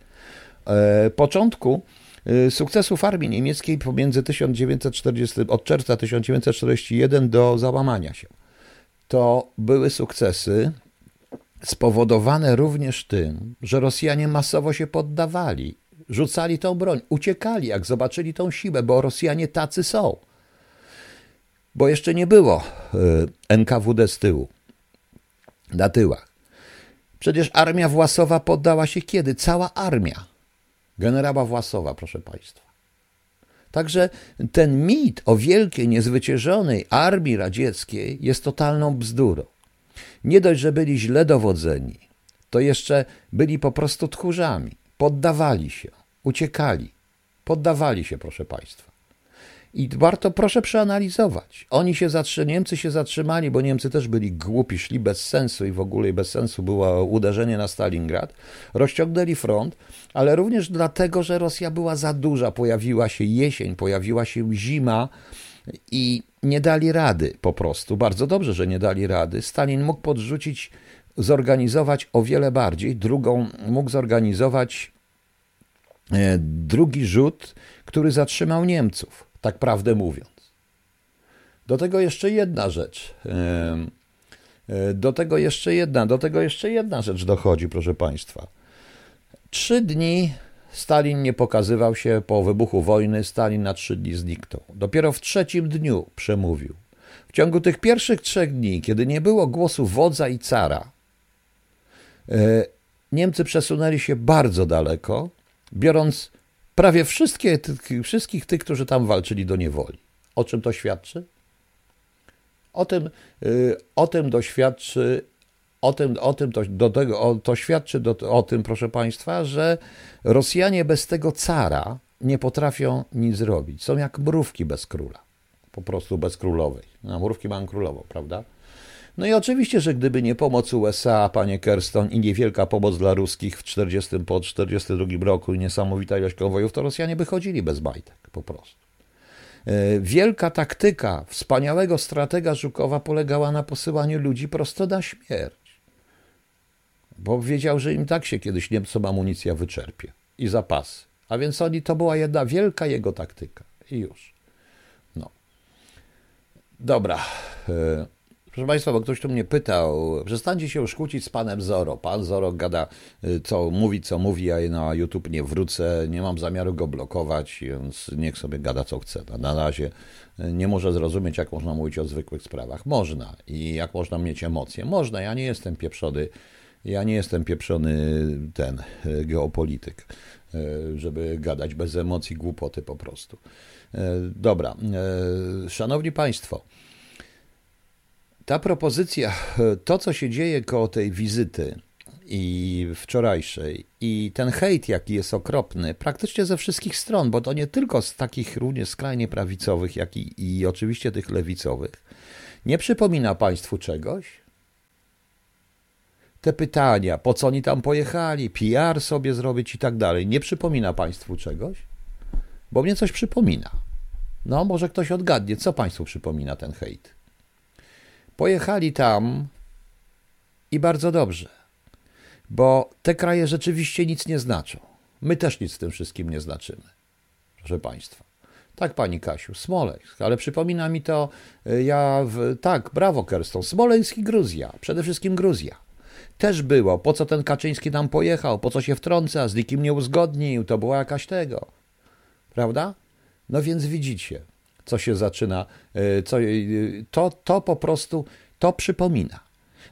E, początku e, sukcesów armii niemieckiej pomiędzy 1940, od czerwca 1941 do załamania się. To były sukcesy spowodowane również tym, że Rosjanie masowo się poddawali, rzucali tą broń, uciekali, jak zobaczyli tą siłę, bo Rosjanie tacy są. Bo jeszcze nie było e, NKWD z tyłu na tyłach. Przecież armia Własowa poddała się kiedy? Cała armia generała Własowa, proszę Państwa. Także ten mit o wielkiej, niezwyciężonej armii radzieckiej jest totalną bzdurą. Nie dość, że byli źle dowodzeni, to jeszcze byli po prostu tchórzami. Poddawali się, uciekali. Poddawali się, proszę Państwa. I warto, proszę przeanalizować. Oni się zatrzymali, Niemcy się zatrzymali, bo Niemcy też byli głupi, szli bez sensu i w ogóle bez sensu było uderzenie na Stalingrad. Rozciągnęli front, ale również dlatego, że Rosja była za duża. Pojawiła się jesień, pojawiła się zima i nie dali rady po prostu. Bardzo dobrze, że nie dali rady. Stalin mógł podrzucić, zorganizować o wiele bardziej. Drugą mógł zorganizować e, drugi rzut, który zatrzymał Niemców tak prawdę mówiąc. Do tego jeszcze jedna rzecz. E, do tego jeszcze jedna, do tego jeszcze jedna rzecz dochodzi, proszę Państwa. Trzy dni Stalin nie pokazywał się po wybuchu wojny, Stalin na trzy dni zniknął. Dopiero w trzecim dniu przemówił. W ciągu tych pierwszych trzech dni, kiedy nie było głosu wodza i cara, e, Niemcy przesunęli się bardzo daleko, biorąc prawie wszystkie, wszystkich tych, którzy tam walczyli do niewoli. O czym to świadczy? O tym, y, o tym doświadczy, o tym, o tym to, do tego, o, to świadczy do, o tym, proszę Państwa, że Rosjanie bez tego cara nie potrafią nic zrobić. Są jak mrówki bez króla. Po prostu bez królowej. No, mrówki mają królową, prawda? No i oczywiście, że gdyby nie pomoc USA, panie Kerston, i niewielka pomoc dla ruskich w 40, po 1942 roku i niesamowita ilość konwojów, to Rosjanie by chodzili bez bajtek po prostu. E, wielka taktyka wspaniałego stratega Żukowa polegała na posyłaniu ludzi prosto na śmierć. bo wiedział, że im tak się kiedyś Niemcom amunicja wyczerpie i zapasy. A więc oni, to była jedna wielka jego taktyka. I już. No. Dobra. Proszę Państwa, bo ktoś tu mnie pytał, przestańcie się już kłócić z panem Zoro. Pan Zoro gada, e, co mówi, co mówi, ja na YouTube nie wrócę, nie mam zamiaru go blokować, więc niech sobie gada, co chce. Na razie e, nie może zrozumieć, jak można mówić o zwykłych sprawach. Można i jak można mieć emocje. Można, ja nie jestem pieprzony, ja nie jestem pieprzony ten geopolityk. E, żeby gadać bez emocji, głupoty po prostu. Dobra, szanowni Państwo, ta propozycja, to co się dzieje koło tej wizyty i wczorajszej i ten hejt, jaki jest okropny, praktycznie ze wszystkich stron, bo to nie tylko z takich również skrajnie prawicowych, jak i, i oczywiście tych lewicowych, nie przypomina Państwu czegoś? te pytania, po co oni tam pojechali, PR sobie zrobić i tak dalej, nie przypomina Państwu czegoś? Bo mnie coś przypomina. No, może ktoś odgadnie, co Państwu przypomina ten hejt. Pojechali tam i bardzo dobrze, bo te kraje rzeczywiście nic nie znaczą. My też nic w tym wszystkim nie znaczymy, proszę Państwa. Tak, pani Kasiu, Smoleńsk, ale przypomina mi to, y, ja, w, tak, brawo Kerston, Smoleńsk i Gruzja, przede wszystkim Gruzja też było. Po co ten Kaczyński tam pojechał? Po co się wtrąca? Z nikim nie uzgodnił? To była jakaś tego. Prawda? No więc widzicie, co się zaczyna. E, co, e, to, to po prostu to przypomina.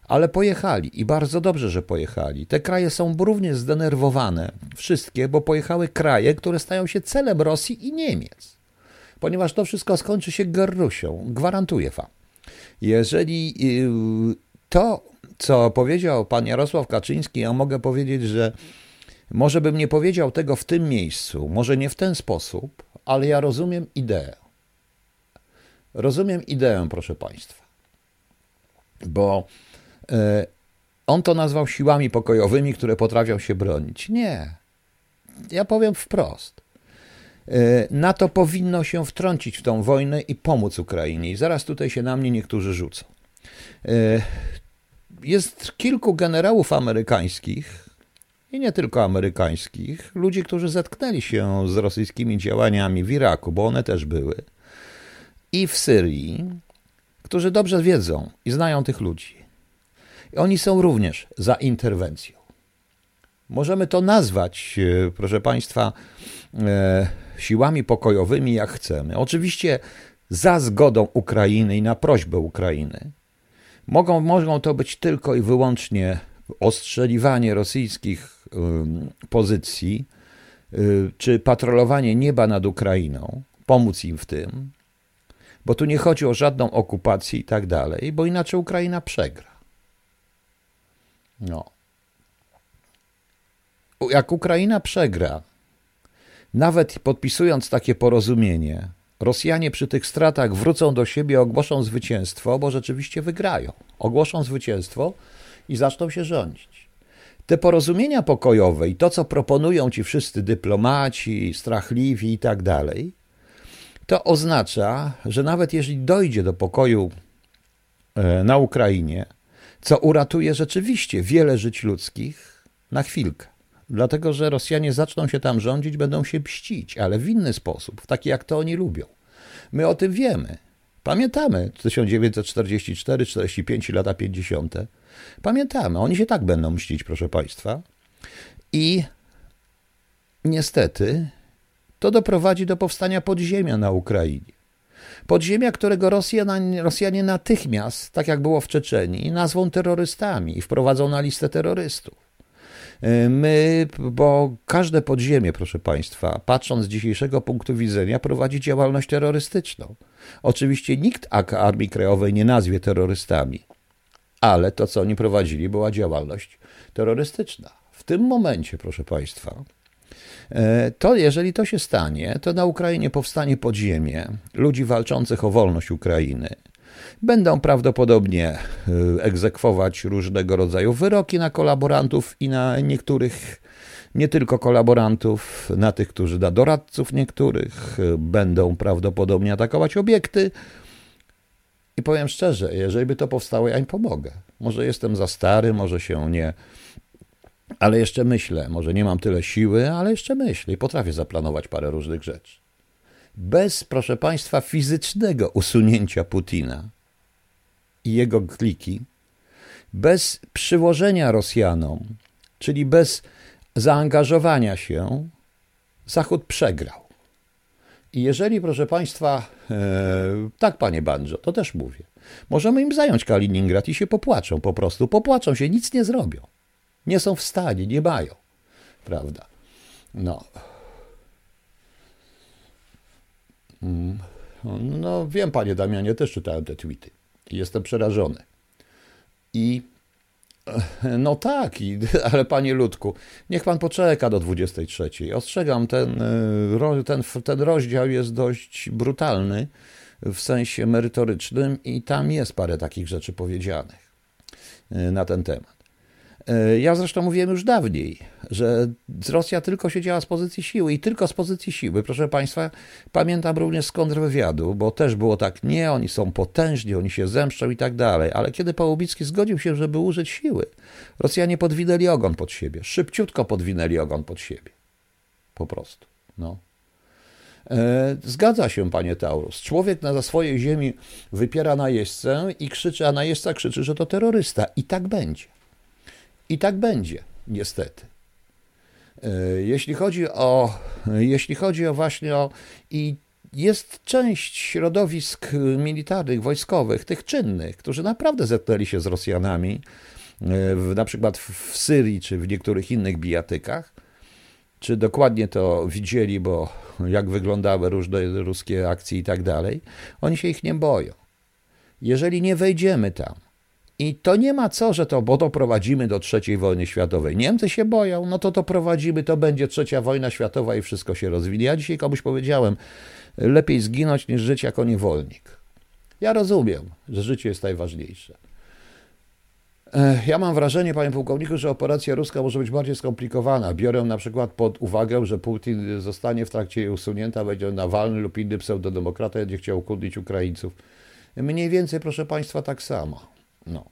Ale pojechali i bardzo dobrze, że pojechali. Te kraje są równie zdenerwowane, wszystkie, bo pojechały kraje, które stają się celem Rosji i Niemiec. Ponieważ to wszystko skończy się Gerrusią, gwarantuję wam. Jeżeli y, to co powiedział pan Jarosław Kaczyński, ja mogę powiedzieć, że może bym nie powiedział tego w tym miejscu, może nie w ten sposób, ale ja rozumiem ideę. Rozumiem ideę, proszę państwa. Bo e, on to nazwał siłami pokojowymi, które potrafią się bronić. Nie. Ja powiem wprost. E, NATO powinno się wtrącić w tą wojnę i pomóc Ukrainie. I zaraz tutaj się na mnie niektórzy rzucą. E, jest kilku generałów amerykańskich i nie tylko amerykańskich, ludzi, którzy zetknęli się z rosyjskimi działaniami w Iraku, bo one też były, i w Syrii, którzy dobrze wiedzą i znają tych ludzi. I oni są również za interwencją. Możemy to nazwać, e, proszę Państwa, e, siłami pokojowymi, jak chcemy. Oczywiście za zgodą Ukrainy i na prośbę Ukrainy. Mogą, mogą to być tylko i wyłącznie ostrzeliwanie rosyjskich pozycji, y, czy patrolowanie nieba nad Ukrainą, pomóc im w tym, bo tu nie chodzi o żadną okupację i tak dalej, bo inaczej Ukraina przegra. No. Jak Ukraina przegra, nawet podpisując takie porozumienie, Rosjanie przy tych stratach wrócą do siebie, ogłoszą zwycięstwo, bo rzeczywiście wygrają. Ogłoszą zwycięstwo i zaczną się rządzić. Te porozumienia pokojowe i to, co proponują ci wszyscy dyplomaci, strachliwi i tak dalej, to oznacza, że nawet jeżeli dojdzie do pokoju e, na Ukrainie, co uratuje rzeczywiście wiele żyć ludzkich na chwilkę. Dlatego, że Rosjanie zaczną się tam rządzić, będą się pścić, ale w inny sposób, w taki jak to oni lubią. My o tym wiemy. Pamiętamy 1944, 45 lata 50. Pamiętamy, oni się tak będą mścić, proszę Państwa. I niestety to doprowadzi do powstania podziemia na Ukrainie. Podziemia, którego Rosjanie, natychmiast, tak jak było w Czeczeni, nazwą terrorystami i wprowadzą na listę terrorystów. E, my, bo każde podziemie, proszę Państwa, patrząc z dzisiejszego punktu widzenia, prowadzi działalność terrorystyczną. Oczywiście nikt Armii Krajowej nie nazwie terrorystami, ale to, co oni prowadzili, była działalność terrorystyczna. W tym momencie, proszę Państwa, to jeżeli to się stanie, to na Ukrainie powstanie podziemie ludzi walczących o wolność Ukrainy, Będą prawdopodobnie y, egzekwować różnego rodzaju wyroki na kolaborantów i na niektórych, nie tylko kolaborantów, na tych, którzy na doradców niektórych, y, będą prawdopodobnie atakować obiekty. I powiem szczerze, jeżeli by to powstało, ja im pomogę. Może jestem za stary, może się nie, ale jeszcze myślę. Może nie mam tyle siły, ale jeszcze myślę i potrafię zaplanować parę różnych rzeczy. Bez, proszę Państwa, fizycznego usunięcia Putina i jego kliki, bez przyłożenia Rosjanom, czyli bez zaangażowania się, Zachód przegrał. I jeżeli, proszę Państwa, e, tak, panie Banjo, to też mówię, możemy im zająć Kaliningrad i się popłaczą po prostu, popłaczą się, nic nie zrobią. Nie są w stanie, nie mają, prawda? No. Mm. No, wiem, panie Damianie, też czytałem te tweety. Jestem przerażony. I no tak, i, ale panie Ludku, niech pan poczeka do 23. Ostrzegam, ten, e, ten, ten rozdział jest dość brutalny w sensie merytorycznym i tam jest parę takich rzeczy powiedzianych e, na ten temat. E, ja zresztą mówiłem już dawniej, że Rosja tylko siedziała z pozycji siły i tylko z pozycji siły. Proszę Państwa, pamiętam również z kontrwywiadu, bo też było tak, nie, oni są potężni, oni się zemszczą i tak dalej, ale kiedy Pałubicki zgodził się, żeby użyć siły, Rosjanie podwinęli ogon pod siebie, szybciutko podwinęli ogon pod siebie. Po prostu, no. E, zgadza się, panie Taurus. Człowiek na swojej ziemi wypiera najeźdźcę i krzyczy, a najeźdźca krzyczy, że to terrorysta. I tak będzie. I tak będzie, niestety. E, jeśli chodzi o, jeśli chodzi o właśnie o, i jest część środowisk militarnych, wojskowych, tych czynnych, którzy naprawdę zetknęli się z Rosjanami, e, w, na przykład w Syrii czy w niektórych innych bijatykach, czy dokładnie to widzieli, bo jak wyglądały różne ruskie akcje i tak dalej, oni się ich nie boją. Jeżeli nie wejdziemy tam, i to nie ma co, że to, bo to prowadzimy do trzeciej wojny światowej. Niemcy się boją, no to to prowadzimy, to będzie trzecia wojna światowa i wszystko się rozwinie. Ja dzisiaj komuś powiedziałem, lepiej zginąć niż żyć jako niewolnik. Ja rozumiem, że życie jest najważniejsze. Ja mam wrażenie, panie pułkowniku, że operacja ruska może być bardziej skomplikowana. Biorę na przykład pod uwagę, że Putin zostanie w trakcie jej usunięta, będzie Nawalny lub inny pseudodemokrata, będzie chciał kudlić Ukraińców. Mniej więcej, proszę państwa, tak samo. No.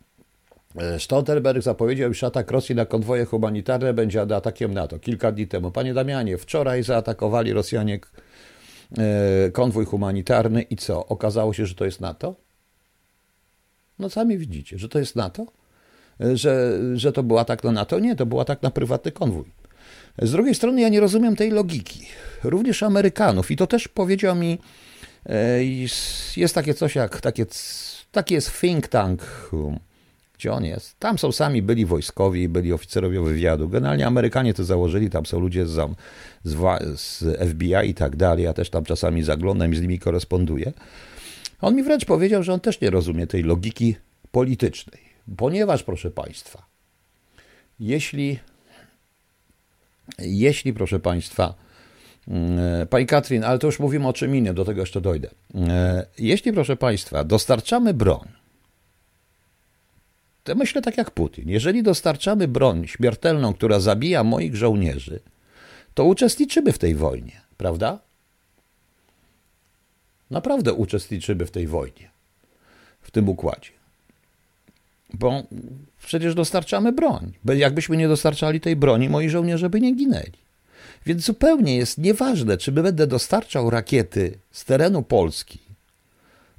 E, Stoltenberg zapowiedział, iż atak Rosji na konwoje humanitarne będzie atakiem NATO kilka dni temu. Panie Damianie, wczoraj zaatakowali Rosjanie e, konwój humanitarny i co? Okazało się, że to jest NATO? No sami widzicie, że to jest NATO? E, że, że to był atak na NATO? Nie, to był atak na prywatny konwój. Z drugiej strony ja nie rozumiem tej logiki. Również Amerykanów. I to też powiedział mi, jest takie coś jak takie Taki jest think tank. Gdzie on jest? Tam są sami byli wojskowi, byli oficerowie wywiadu. Generalnie Amerykanie to założyli, tam są ludzie z, z, z FBI i tak dalej. Ja też tam czasami zaglądam i z nimi koresponduję. On mi wręcz powiedział, że on też nie rozumie tej logiki politycznej. Ponieważ, proszę Państwa, jeśli, jeśli proszę Państwa, pani Katrin, ale to już mówimy o czym innym, do tego jeszcze dojdę. E, jeśli, proszę Państwa, dostarczamy broń, to myślę tak jak Putin. Jeżeli dostarczamy broń śmiertelną, która zabija moich żołnierzy, to uczestniczymy w tej wojnie, prawda? Naprawdę uczestniczymy w tej wojnie, w tym układzie. Bo przecież dostarczamy broń. Jakbyśmy nie dostarczali tej broni, moi żołnierze by nie ginęli. Więc zupełnie jest nieważne, czy będę dostarczał rakiety z terenu Polski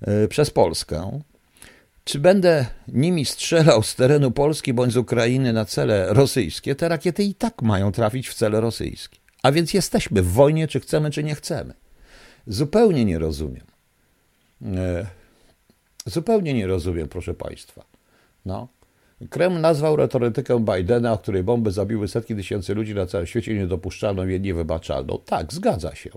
yy, przez Polskę, czy będę nimi strzelał z terenu Polski bądź z Ukrainy na cele rosyjskie, te rakiety i tak mają trafić w cele rosyjskie. A więc jesteśmy w wojnie, czy chcemy, czy nie chcemy. Zupełnie nie rozumiem. Yy, zupełnie nie rozumiem, proszę Państwa. No. Kreml nazwał retorykę Bidena, o której bomby zabiły setki tysięcy ludzi na całym świecie, niedopuszczalną i niewybaczalną. Tak, zgadza się.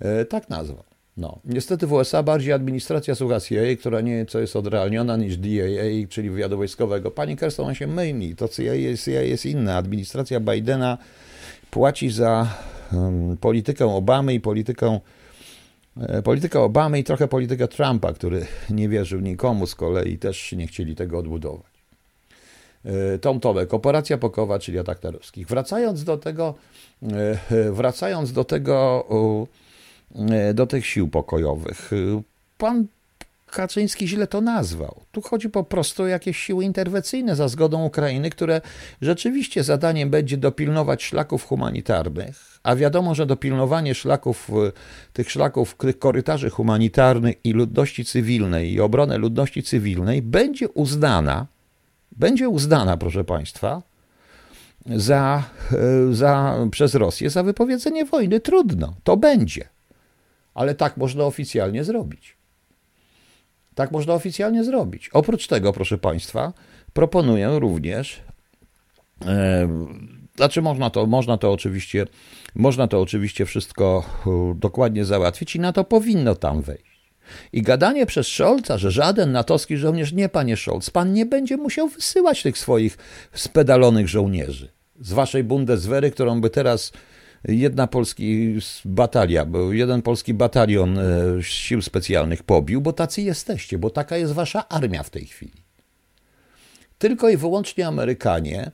E, tak nazwał. No. Niestety w USA bardziej administracja słucha CIA, która nie co jest odrealniona niż DAA, czyli wywiadu wojskowego. Pani Kerston, on się myli. To CIA CIA jest inna. Administracja Bidena płaci za um, politykę Obamy i politykę e, politykę Obamy i trochę politykę Trumpa, który nie wierzył nikomu z kolei, też nie chcieli tego odbudować. E, Tom Tomek, operacja pokowa, czyli atak na ruskich. Wracając do tego, e, wracając do tego, e, do tych sił pokojowych. Pan Kaczyński źle to nazwał. Tu chodzi po prostu o jakieś siły interwencyjne za zgodą Ukrainy, które rzeczywiście zadaniem będzie dopilnować szlaków humanitarnych, a wiadomo, że dopilnowanie szlaków, tych szlaków, tych korytarzy humanitarnych i ludności cywilnej i obronę ludności cywilnej będzie uznana, będzie uznana, proszę Państwa, za, za, przez Rosję za wypowiedzenie wojny. Trudno, to będzie. Ale tak można oficjalnie zrobić. Tak można oficjalnie zrobić. Oprócz tego, proszę Państwa, proponuję również, e, znaczy można to, można to oczywiście, można to oczywiście wszystko e, dokładnie załatwić i na to powinno tam wejść. I gadanie przez Scholza, że żaden natowski żołnierz, nie panie Scholz, pan nie będzie musiał wysyłać tych swoich spedalonych żołnierzy z waszej Bundeswehry, którą by teraz jedna polski batalia, jeden polski batalion e, sił specjalnych pobił, bo tacy jesteście, bo taka jest wasza armia w tej chwili. Tylko i wyłącznie Amerykanie,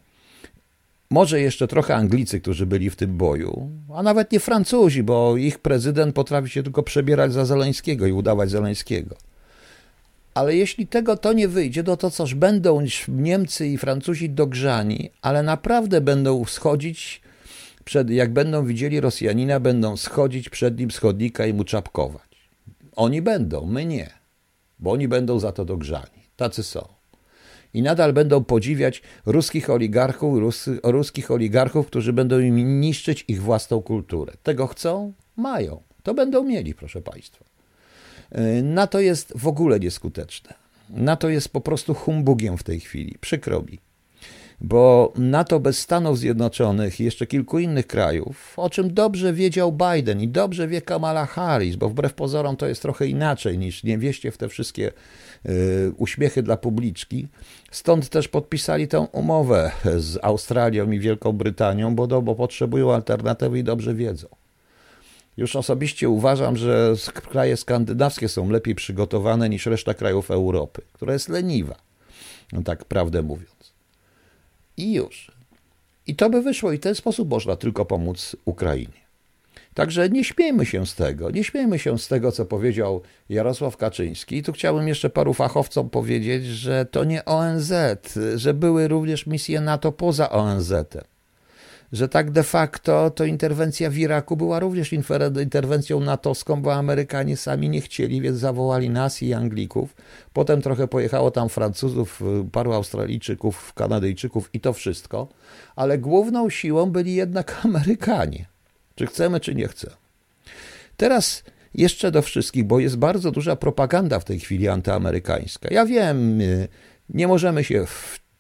może jeszcze trochę Anglicy, którzy byli w tym boju, a nawet nie Francuzi, bo ich prezydent potrafi się tylko przebierać za Zeleńskiego i udawać Zeleńskiego. Ale jeśli tego to nie wyjdzie, no to coś będą Niemcy i Francuzi dogrzani, ale naprawdę będą schodzić przed, jak będą widzieli Rosjanina, będą schodzić przed nim schodnika i mu czapkować. Oni będą, my nie, bo oni będą za to dogrzani. Tacy są. I nadal będą podziwiać ruskich oligarchów, rus, ruskich oligarchów, którzy będą im niszczyć ich własną kulturę. Tego chcą? Mają. To będą mieli, proszę Państwa. Yy, NATO jest w ogóle nieskuteczne. NATO jest po prostu humbugiem w tej chwili. Przykro mi bo NATO bez Stanów Zjednoczonych i jeszcze kilku innych krajów, o czym dobrze wiedział Biden i dobrze wie Kamala Harris, bo wbrew pozorom to jest trochę inaczej niż nie wieście w te wszystkie uśmiechy dla publiczki. Stąd też podpisali tę umowę z Australią i Wielką Brytanią, bo, bo potrzebują alternatywy i dobrze wiedzą. Już osobiście uważam, że kraje skandynawskie są lepiej przygotowane niż reszta krajów Europy, która jest leniwa, no tak prawdę mówiąc. I już. I to by wyszło, i w ten sposób można tylko pomóc Ukrainie. Także nie śmiejmy się z tego, nie śmiejmy się z tego, co powiedział Jarosław Kaczyński. I tu chciałbym jeszcze paru fachowcom powiedzieć, że to nie ONZ, że były również misje NATO poza ONZ-em że tak de facto to interwencja w Iraku była również interwencją natowską, bo Amerykanie sami nie chcieli, więc zawołali nas i Anglików. Potem trochę pojechało tam Francuzów, paru Australijczyków, Kanadyjczyków i to wszystko, ale główną siłą byli jednak Amerykanie. Czy chcemy, czy nie chcemy. Teraz jeszcze do wszystkich, bo jest bardzo duża propaganda w tej chwili antyamerykańska. Ja wiem, nie możemy się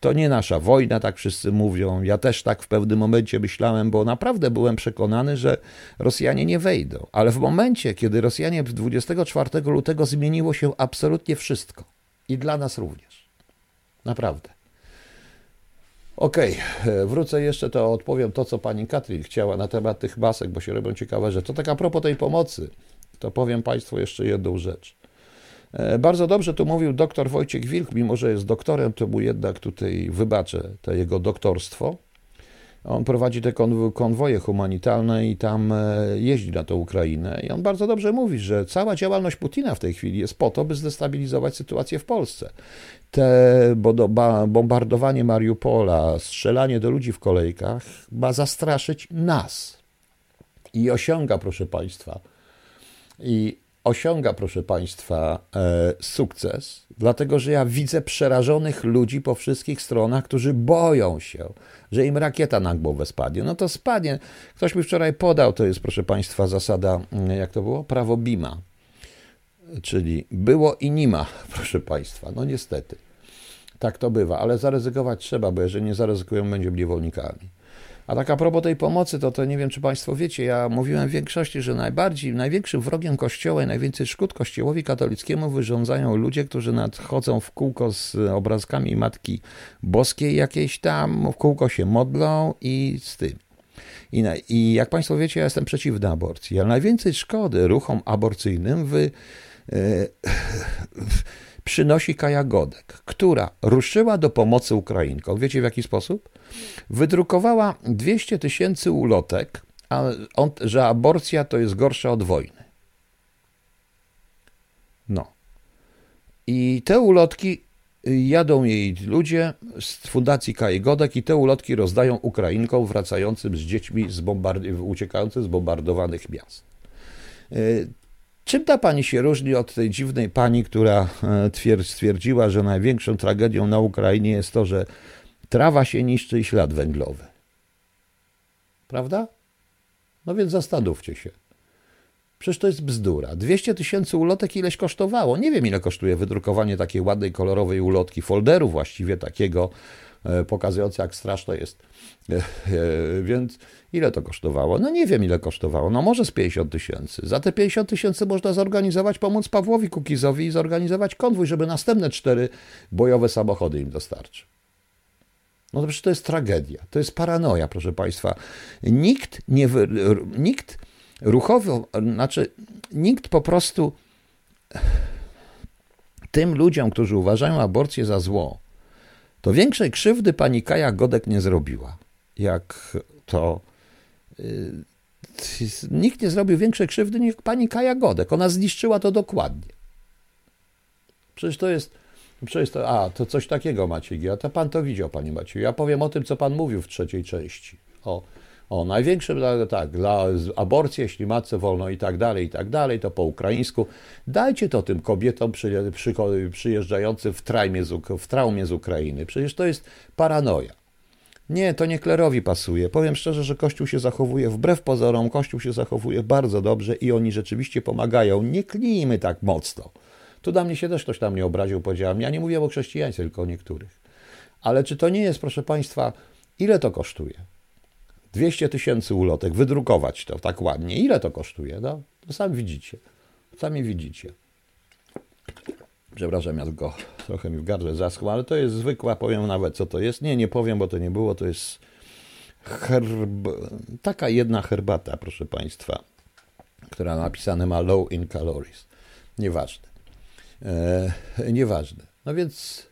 to nie nasza wojna, tak wszyscy mówią. Ja też tak w pewnym momencie myślałem, bo naprawdę byłem przekonany, że Rosjanie nie wejdą. Ale w momencie, kiedy Rosjanie 24 lutego zmieniło się absolutnie wszystko. I dla nas również. Naprawdę. Okej, okay. wrócę jeszcze, to odpowiem to, co pani Katrin chciała na temat tych masek, bo się robią ciekawe rzeczy. To tak a propos tej pomocy, to powiem Państwu jeszcze jedną rzecz. E, bardzo dobrze tu mówił doktor Wojciech Wilk, mimo że jest doktorem, to mu jednak tutaj wybaczę to jego doktorstwo. On prowadzi te konwoje humanitarne i tam e, jeździ na tę Ukrainę. I on bardzo dobrze mówi, że cała działalność Putina w tej chwili jest po to, by zdestabilizować sytuację w Polsce. Te bombardowanie Mariupola, strzelanie do ludzi w kolejkach ma zastraszyć nas. I osiąga, proszę Państwa, i osiąga, proszę Państwa, e, sukces, dlatego że ja widzę przerażonych ludzi po wszystkich stronach, którzy boją się, że im rakieta na głowę spadnie. No to spadnie. Ktoś mi wczoraj podał, to jest, proszę Państwa, zasada, mm, jak to było? Prawo Bima. Czyli było i nie ma, proszę Państwa. No niestety. Tak to bywa, ale zaryzykować trzeba, bo jeżeli nie zaryzykują, będziemy niewolnikami. A tak a propos tej pomocy, to, to nie wiem, czy Państwo wiecie, ja mówiłem w większości, że najbardziej, największym wrogiem Kościoła i najwięcej szkód Kościołowi katolickiemu wyrządzają ludzie, którzy nadchodzą w kółko z obrazkami Matki Boskiej jakieś tam, w kółko się modlą i z tym. I, na, I jak Państwo wiecie, ja jestem przeciwny aborcji, ale najwięcej szkody ruchom aborcyjnym wy, przynosi Kaja Godek, która ruszyła do pomocy Ukrainkom. Wiecie w jaki sposób? Wydrukowała 200 tysięcy ulotek, że aborcja to jest gorsza od wojny. No. I te ulotki jadą jej ludzie z Fundacji Kaj Godek i te ulotki rozdają Ukrainkom wracającym z dziećmi z bombard- uciekającym z bombardowanych miast. Czym ta pani się różni od tej dziwnej pani, która stwierdziła, że największą tragedią na Ukrainie jest to, że trawa się niszczy i ślad węglowy? Prawda? No więc zastanówcie się. Przecież to jest bzdura. 200 tysięcy ulotek ileś kosztowało. Nie wiem, ile kosztuje wydrukowanie takiej ładnej, kolorowej ulotki, folderu właściwie takiego, e, pokazującego, jak straszne jest. E, e, więc ile to kosztowało? No nie wiem, ile kosztowało. No może z 50 tysięcy. Za te 50 tysięcy można zorganizować, pomóc Pawłowi Kukizowi i zorganizować konwój, żeby następne cztery bojowe samochody im dostarczył. No to przecież to jest tragedia, to jest paranoja, proszę Państwa. Nikt nie, nikt ruchowo, znaczy nikt po prostu tym ludziom, którzy uważają aborcję za zło, to większej krzywdy pani Kaja Godek nie zrobiła, jak to yy, nikt nie zrobił większej krzywdy niż pani Kaja Godek. Ona zniszczyła to dokładnie. Przecież to jest Przecież to, a, to coś takiego Maciej, a to pan to widział, panie Maciej. Ja powiem o tym, co pan mówił w trzeciej części. O, o największym, tak, dla aborcji, jeśli matce wolno i tak dalej, i tak dalej, to po ukraińsku. Dajcie to tym kobietom przy, przy, przyjeżdżającym w, traumie z, w traumie z Ukrainy. Przecież to jest paranoja. Nie, to nie klerowi pasuje. Powiem szczerze, że Kościół się zachowuje wbrew pozorom, Kościół się zachowuje bardzo dobrze i oni rzeczywiście pomagają. Nie klijmy tak mocno. Tu dla mnie się też ktoś tam nie obraził, powiedziałem. Ja nie mówię o chrześcijaństwie, tylko o niektórych. Ale czy to nie jest, proszę Państwa, ile to kosztuje? 200 tysięcy ulotek, wydrukować to tak ładnie. Ile to kosztuje? No, to sami widzicie. Sami widzicie. Przepraszam, ja tylko trochę mi w gardle zaschło, ale to jest zwykła, powiem nawet co to jest. Nie, nie powiem, bo to nie było, to jest herb... taka jedna herbata, proszę Państwa, która napisane ma low in calories. Nieważne. E, nieważne. No więc,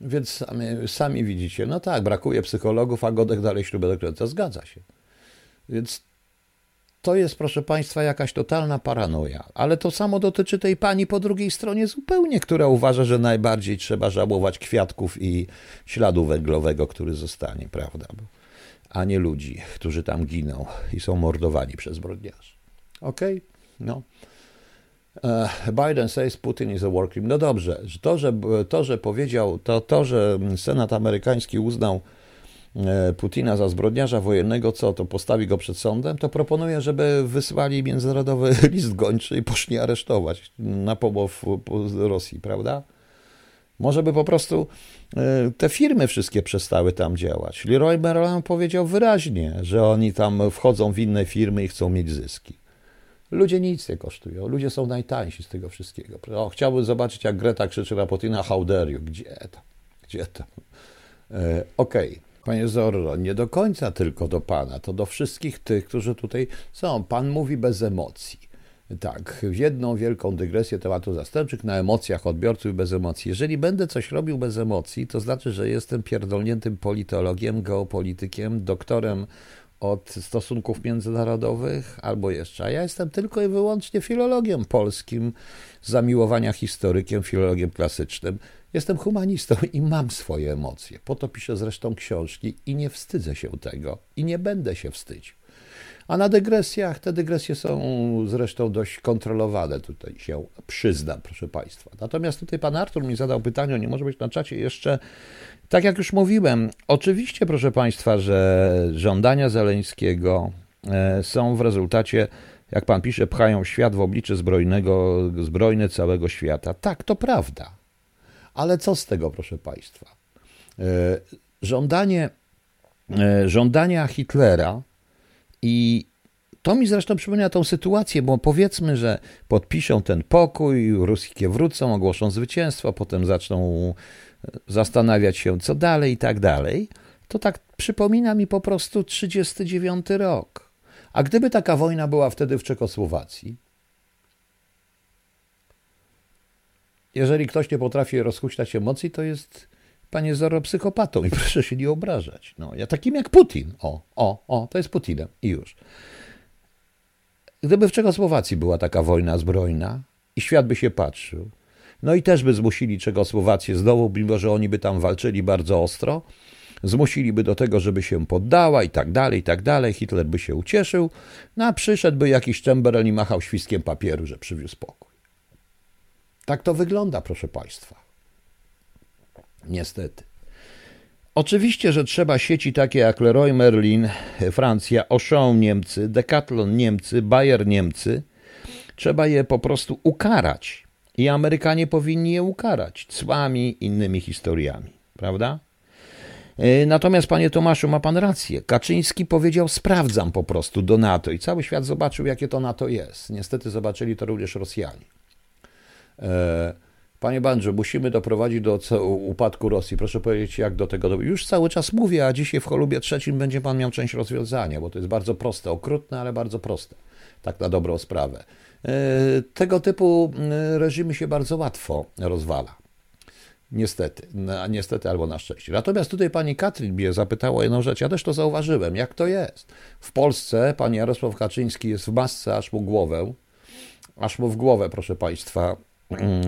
więc sami, sami, widzicie, no tak, brakuje psychologów, a Godek dalej ślubę dokręca. Zgadza się. Więc to jest, proszę Państwa, jakaś totalna paranoja. Ale to samo dotyczy tej pani po drugiej stronie zupełnie, która uważa, że najbardziej trzeba żałować kwiatków i śladu węglowego, który zostanie, prawda? A nie ludzi, którzy tam giną i są mordowani przez zbrodniarzy. Okej? Okay? No. E, Biden says Putin is a war criminal. No dobrze, to, że, to, że powiedział, to, to, że Senat amerykański uznał e, Putina za zbrodniarza wojennego, co to postawi go przed sądem, to proponuję, żeby wysłali międzynarodowy list gończy i poszli aresztować na pomoc Rosji, prawda? Może by po prostu e, te firmy wszystkie przestały tam działać. Leroy Merlin powiedział wyraźnie, że oni tam wchodzą w inne firmy i chcą mieć zyski. Ludzie nic nie kosztują. Ludzie są najtańsi z tego wszystkiego. O, chciałbym zobaczyć, jak Greta krzyczy na Putina, how dare you? Gdzie to? Gdzie to? E, Okej. Okay. Panie Zorro, nie do końca tylko do Pana, to do wszystkich tych, którzy tutaj są. Pan mówi bez emocji. Tak, w jedną wielką dygresję tematu zastępczych na emocjach odbiorców bez emocji. Jeżeli będę coś robił bez emocji, to znaczy, że jestem pierdolniętym politologiem, geopolitykiem, doktorem od stosunków międzynarodowych, albo jeszcze. A ja jestem tylko i wyłącznie filologiem polskim, zamiłowania historykiem, filologiem klasycznym. Jestem humanistą i mam swoje emocje. Po to piszę zresztą książki i nie wstydzę się tego i nie będę się wstydził. A na dygresjach, te dygresje są zresztą dość kontrolowane, tutaj się przyznam, proszę Państwa. Natomiast tutaj pan Artur mi zadał pytanie, nie może być na czacie jeszcze tak jak już mówiłem, oczywiście, proszę Państwa, że żądania Zeleńskiego e, są w rezultacie, jak Pan pisze, pchają świat w oblicze zbrojnego, zbrojne całego świata. Tak, to prawda. Ale co z tego, proszę Państwa? E, żądanie, e, żądania Hitlera i to mi zresztą przypomina tą sytuację, bo powiedzmy, że podpiszą ten pokój, ruskie wrócą, ogłoszą zwycięstwo, potem zaczną zastanawiać się, co dalej i tak dalej, to tak przypomina mi po prostu 39 rok. A gdyby taka wojna była wtedy w Czechosłowacji, jeżeli ktoś nie potrafi rozhuśtać emocji, to jest, panie Zoro, psychopatą i proszę się nie obrażać. No, ja takim jak Putin. O, o, o, to jest Putinem i już. Gdyby w Czechosłowacji była taka wojna zbrojna i świat by się patrzył, No i też by zmusili Czechosłowację znowu, mimo że oni by tam walczyli bardzo ostro, zmusiliby do tego, żeby się poddała i tak dalej, i tak dalej. Hitler by się ucieszył, no a przyszedłby jakiś Chamberlain i machał świstkiem papieru, że przywiózł spokój. Tak to wygląda, proszę Państwa. Niestety. Oczywiście, że trzeba sieci takie jak Leroy Merlin, Francja, Auchan Niemcy, Decathlon Niemcy, Bayer Niemcy, trzeba je po prostu ukarać. I Amerykanie powinni je ukarać cłami, innymi historiami, prawda? E, natomiast, panie Tomaszu, ma pan rację. Kaczyński powiedział: Sprawdzam po prostu do NATO, i cały świat zobaczył, jakie to NATO jest. Niestety zobaczyli to również Rosjanie. E, panie Bandrze, musimy doprowadzić do upadku Rosji. Proszę powiedzieć, jak do tego. Już cały czas mówię, a dzisiaj w Cholubie trzecim będzie pan miał część rozwiązania, bo to jest bardzo proste, okrutne, ale bardzo proste. Tak na dobrą sprawę. E, tego typu reżimy się bardzo łatwo rozwala. Niestety, no, niestety albo na szczęście. Natomiast tutaj pani Katrin mnie zapytała jedną rzecz, ja też to zauważyłem, jak to jest. W Polsce pan Jarosław Kaczyński jest w masce, aż mu głowę, aż mu w głowę, proszę państwa, mm,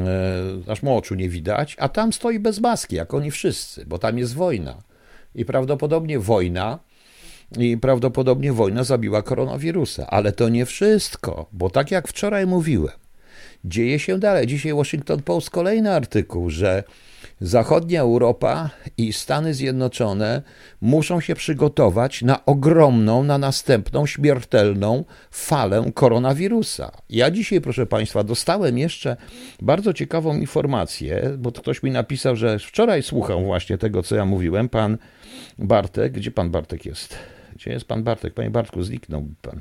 e, aż mu oczu nie widać, a tam stoi bez maski, jak oni wszyscy, bo tam jest wojna. I prawdopodobnie wojna, i prawdopodobnie wojna zabiła koronawirusa, ale to nie wszystko, bo tak jak wczoraj mówiłem, dzieje się dalej. Dzisiaj Washington Post kolejny artykuł, że Zachodnia Europa i Stany Zjednoczone muszą się przygotować na ogromną, na następną śmiertelną falę koronawirusa. Ja dzisiaj, proszę Państwa, dostałem jeszcze bardzo ciekawą informację, bo ktoś mi napisał, że wczoraj słuchał właśnie tego, co ja mówiłem. Pan Bartek, gdzie pan Bartek jest? Gdzie jest pan Bartek? Panie Bartku, zniknął pan.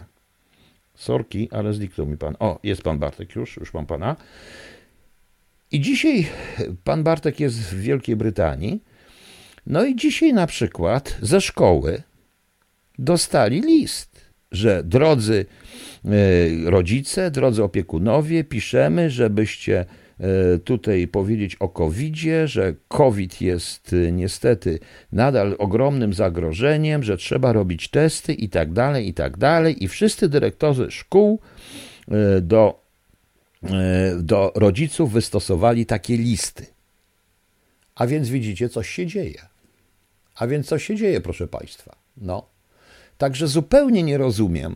Sorki, ale zniknął mi pan. O, jest pan Bartek już, już mam pana. I dzisiaj pan Bartek jest w Wielkiej Brytanii. No i dzisiaj na przykład ze szkoły dostali list, że drodzy e, rodzice, drodzy opiekunowie, piszemy, żebyście tutaj powiedzieć o COVID-zie, że COVID jest e, niestety nadal ogromnym zagrożeniem, że trzeba robić testy i tak dalej, i tak dalej. I wszyscy dyrektorzy szkół do E, do rodziców wystosowali takie listy. A więc widzicie, coś się dzieje. A więc coś się dzieje, proszę Państwa. No. Także zupełnie nie rozumiem e,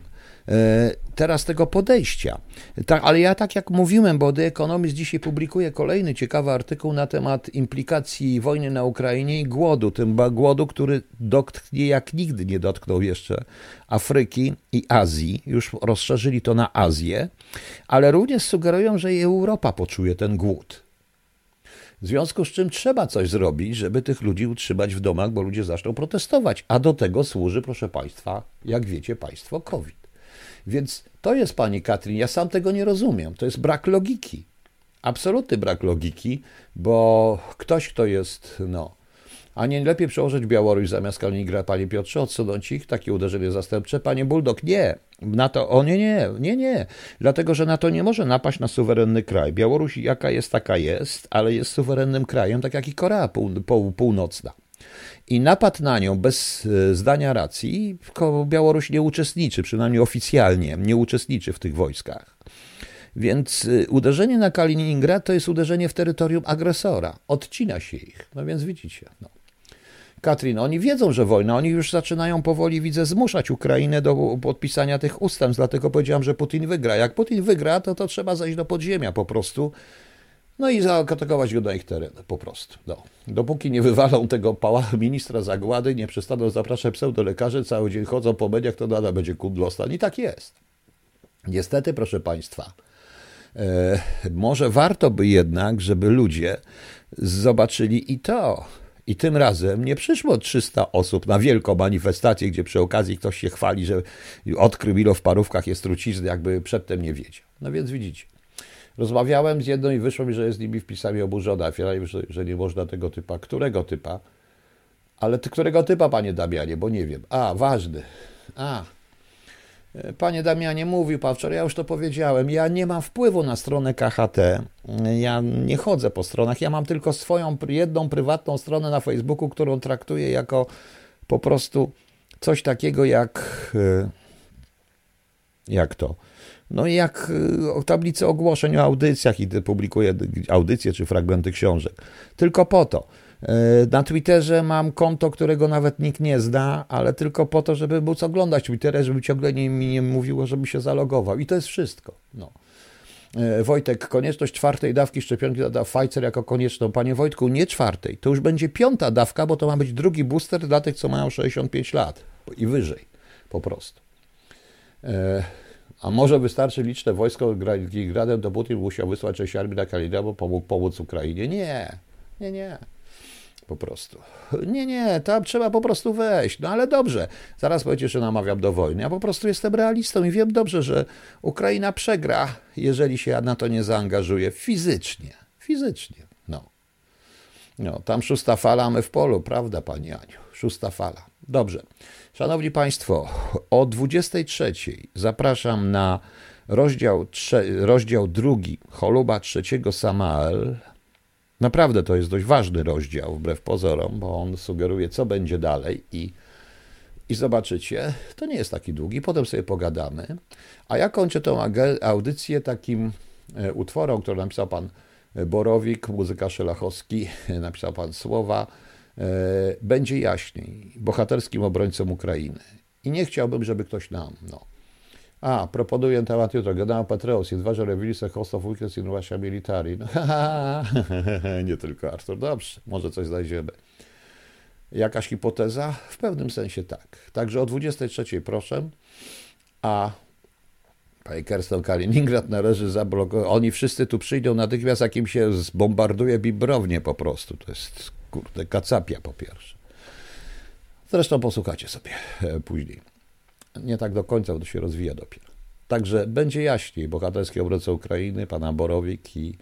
teraz tego podejścia. Tak, ale ja tak jak mówiłem, bo The Economist dzisiaj publikuje kolejny ciekawy artykuł na temat implikacji wojny na Ukrainie i głodu, tym głodu, który dotknie jak nigdy nie dotknął jeszcze Afryki i Azji. Już rozszerzyli to na Azję, ale również sugerują, że i Europa poczuje ten głód. W związku z czym trzeba coś zrobić, żeby tych ludzi utrzymać w domach, bo ludzie zaczną protestować. A do tego służy, proszę Państwa, jak wiecie Państwo, COVID. Więc to jest pani Katrin, ja sam tego nie rozumiem. To jest brak logiki. Absolutny brak logiki, bo ktoś, kto jest, no, a nie lepiej przełożyć Białoruś zamiast Kaliningrad, panie Piotrze, odsunąć ich, takie uderzenie zastępcze. Panie Buldok, nie. NATO, o nie, nie, nie, nie. Dlatego, że NATO nie może napaść na suwerenny kraj. Białoruś jaka jest, taka jest, ale jest suwerennym krajem, tak jak i Korea Pół, Pół, Północna i napad na nią bez e, zdania racji, Białoruś nie uczestniczy, przynajmniej oficjalnie nie uczestniczy w tych wojskach. Więc e, uderzenie na Kaliningrad to jest uderzenie w terytorium agresora. Odcina się ich. No więc widzicie. No. Katrin, oni wiedzą, że wojna, oni już zaczynają powoli, widzę, zmuszać Ukrainę do podpisania tych ustępstw, dlatego powiedziałem, że Putin wygra. Jak Putin wygra, to to trzeba zejść do podziemia po prostu no i zaatakować go na ich teren, po prostu. No. Dopóki nie wywalą tego pała ministra zagłady, nie przestaną zapraszać pseudolekarzy, cały dzień chodzą po mediach, to nadal będzie kudlostan. I tak jest. Niestety, proszę Państwa, e, może warto by jednak, żeby ludzie zobaczyli i to. I tym razem nie przyszło 300 osób na wielką manifestację, gdzie przy okazji ktoś się chwali, że odkrył ilo w parówkach jest trucizny, jakby przedtem nie wiedział. No więc widzicie. Rozmawiałem z jedną i wyszło mi, że jest nimi wpisami oburzona. Finalnie, że, że nie można tego typa. Którego typa? Ale ty, którego typa, panie Damianie, bo nie wiem. A, ważny. A, Panie Damianie, mówił pan wczoraj, ja już to powiedziałem, ja nie mam wpływu na stronę KHT, ja nie chodzę po stronach, ja mam tylko swoją jedną prywatną stronę na Facebooku, którą traktuję jako po prostu coś takiego jak, jak to, no jak y, tablice ogłoszeń o audycjach i publikuję audycje czy fragmenty książek. Tylko po to. Y, na Twitterze mam konto, którego nawet nikt nie zna, ale tylko po to, żeby móc oglądać Twittera, żeby ciągle nie, mi nie mówiło, żeby się zalogował. I to jest wszystko. No. Y, Wojtek, konieczność czwartej dawki szczepionki da Pfizer jako konieczną. Panie Wojtku, nie czwartej. To już będzie piąta dawka, bo to ma być drugi booster dla tych, co mają 65 lat i wyżej. Po prostu. A może wystarczy liczne wojsko Gradem, to Putin musiał wysłać część armii na Kaliningrad, bo pomógł pomóc Ukrainie? Nie, nie, nie. Po prostu. Nie, nie, tam trzeba po prostu wejść. No ale dobrze, zaraz powiecie, że namawiam do wojny. Ja po prostu jestem realistą i wiem dobrze, że Ukraina przegra, jeżeli się na to nie zaangażuje fizycznie. Fizycznie, no. Tam szósta fala, my w polu, prawda, Pani Aniu? Szósta fala. Dobrze. Szanowni Państwo, o 23 zapraszam na rozdział, rozdział drugi Choluba trzeciego Samael. Naprawdę to jest dość ważny rozdział, wbrew pozorom, bo on sugeruje, co będzie dalej i, i zobaczycie, to nie jest taki długi, potem sobie pogadamy. A ja kończę tę audycję takim e, utworem, który napisał pan Borowik, muzyka Szelachowski, napisał pan słowa E, będzie jaśniej, bohaterskim obrońcą Ukrainy. I nie chciałbym, żeby ktoś nam, no. A, proponuję temat jutro. Gadałem Petreus, jest ważne rewilise hostów weekends in Russia military. No, nie tylko Artur. Dobrze, może coś znajdziemy. Jakaś hipoteza? W pewnym sensie tak. Także o 23 proszę, a Panie Kerston, Kaliningrad należy zablokować. Oni wszyscy tu przyjdą natychmiast, jakim się zbombarduje bibrownie po prostu. To jest kurde, kacapia po pierwsze. Zresztą posłuchacie sobie e, później. Nie tak do końca, bo to się rozwija dopiero. Także będzie jaśniej. Bohaterski obrońca Ukrainy, pan Borowik i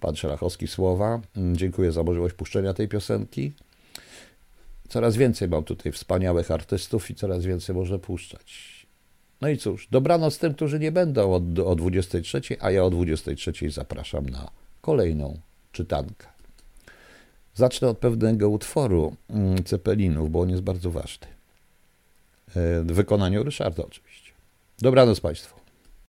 pan Szelachowski słowa. Mm, dziękuję za możliwość puszczenia tej piosenki. Coraz więcej mam tutaj wspaniałych artystów i coraz więcej można puszczać. No i cóż, dobranoc tym, którzy nie będą od, o 23, a ja o 23 zapraszam na kolejną czytankę. Zacznę od pewnego utworu mm, Cepelinów, bo on jest bardzo ważny. E, w wykonaniu Ryszarda oczywiście. Dobranoc Państwu.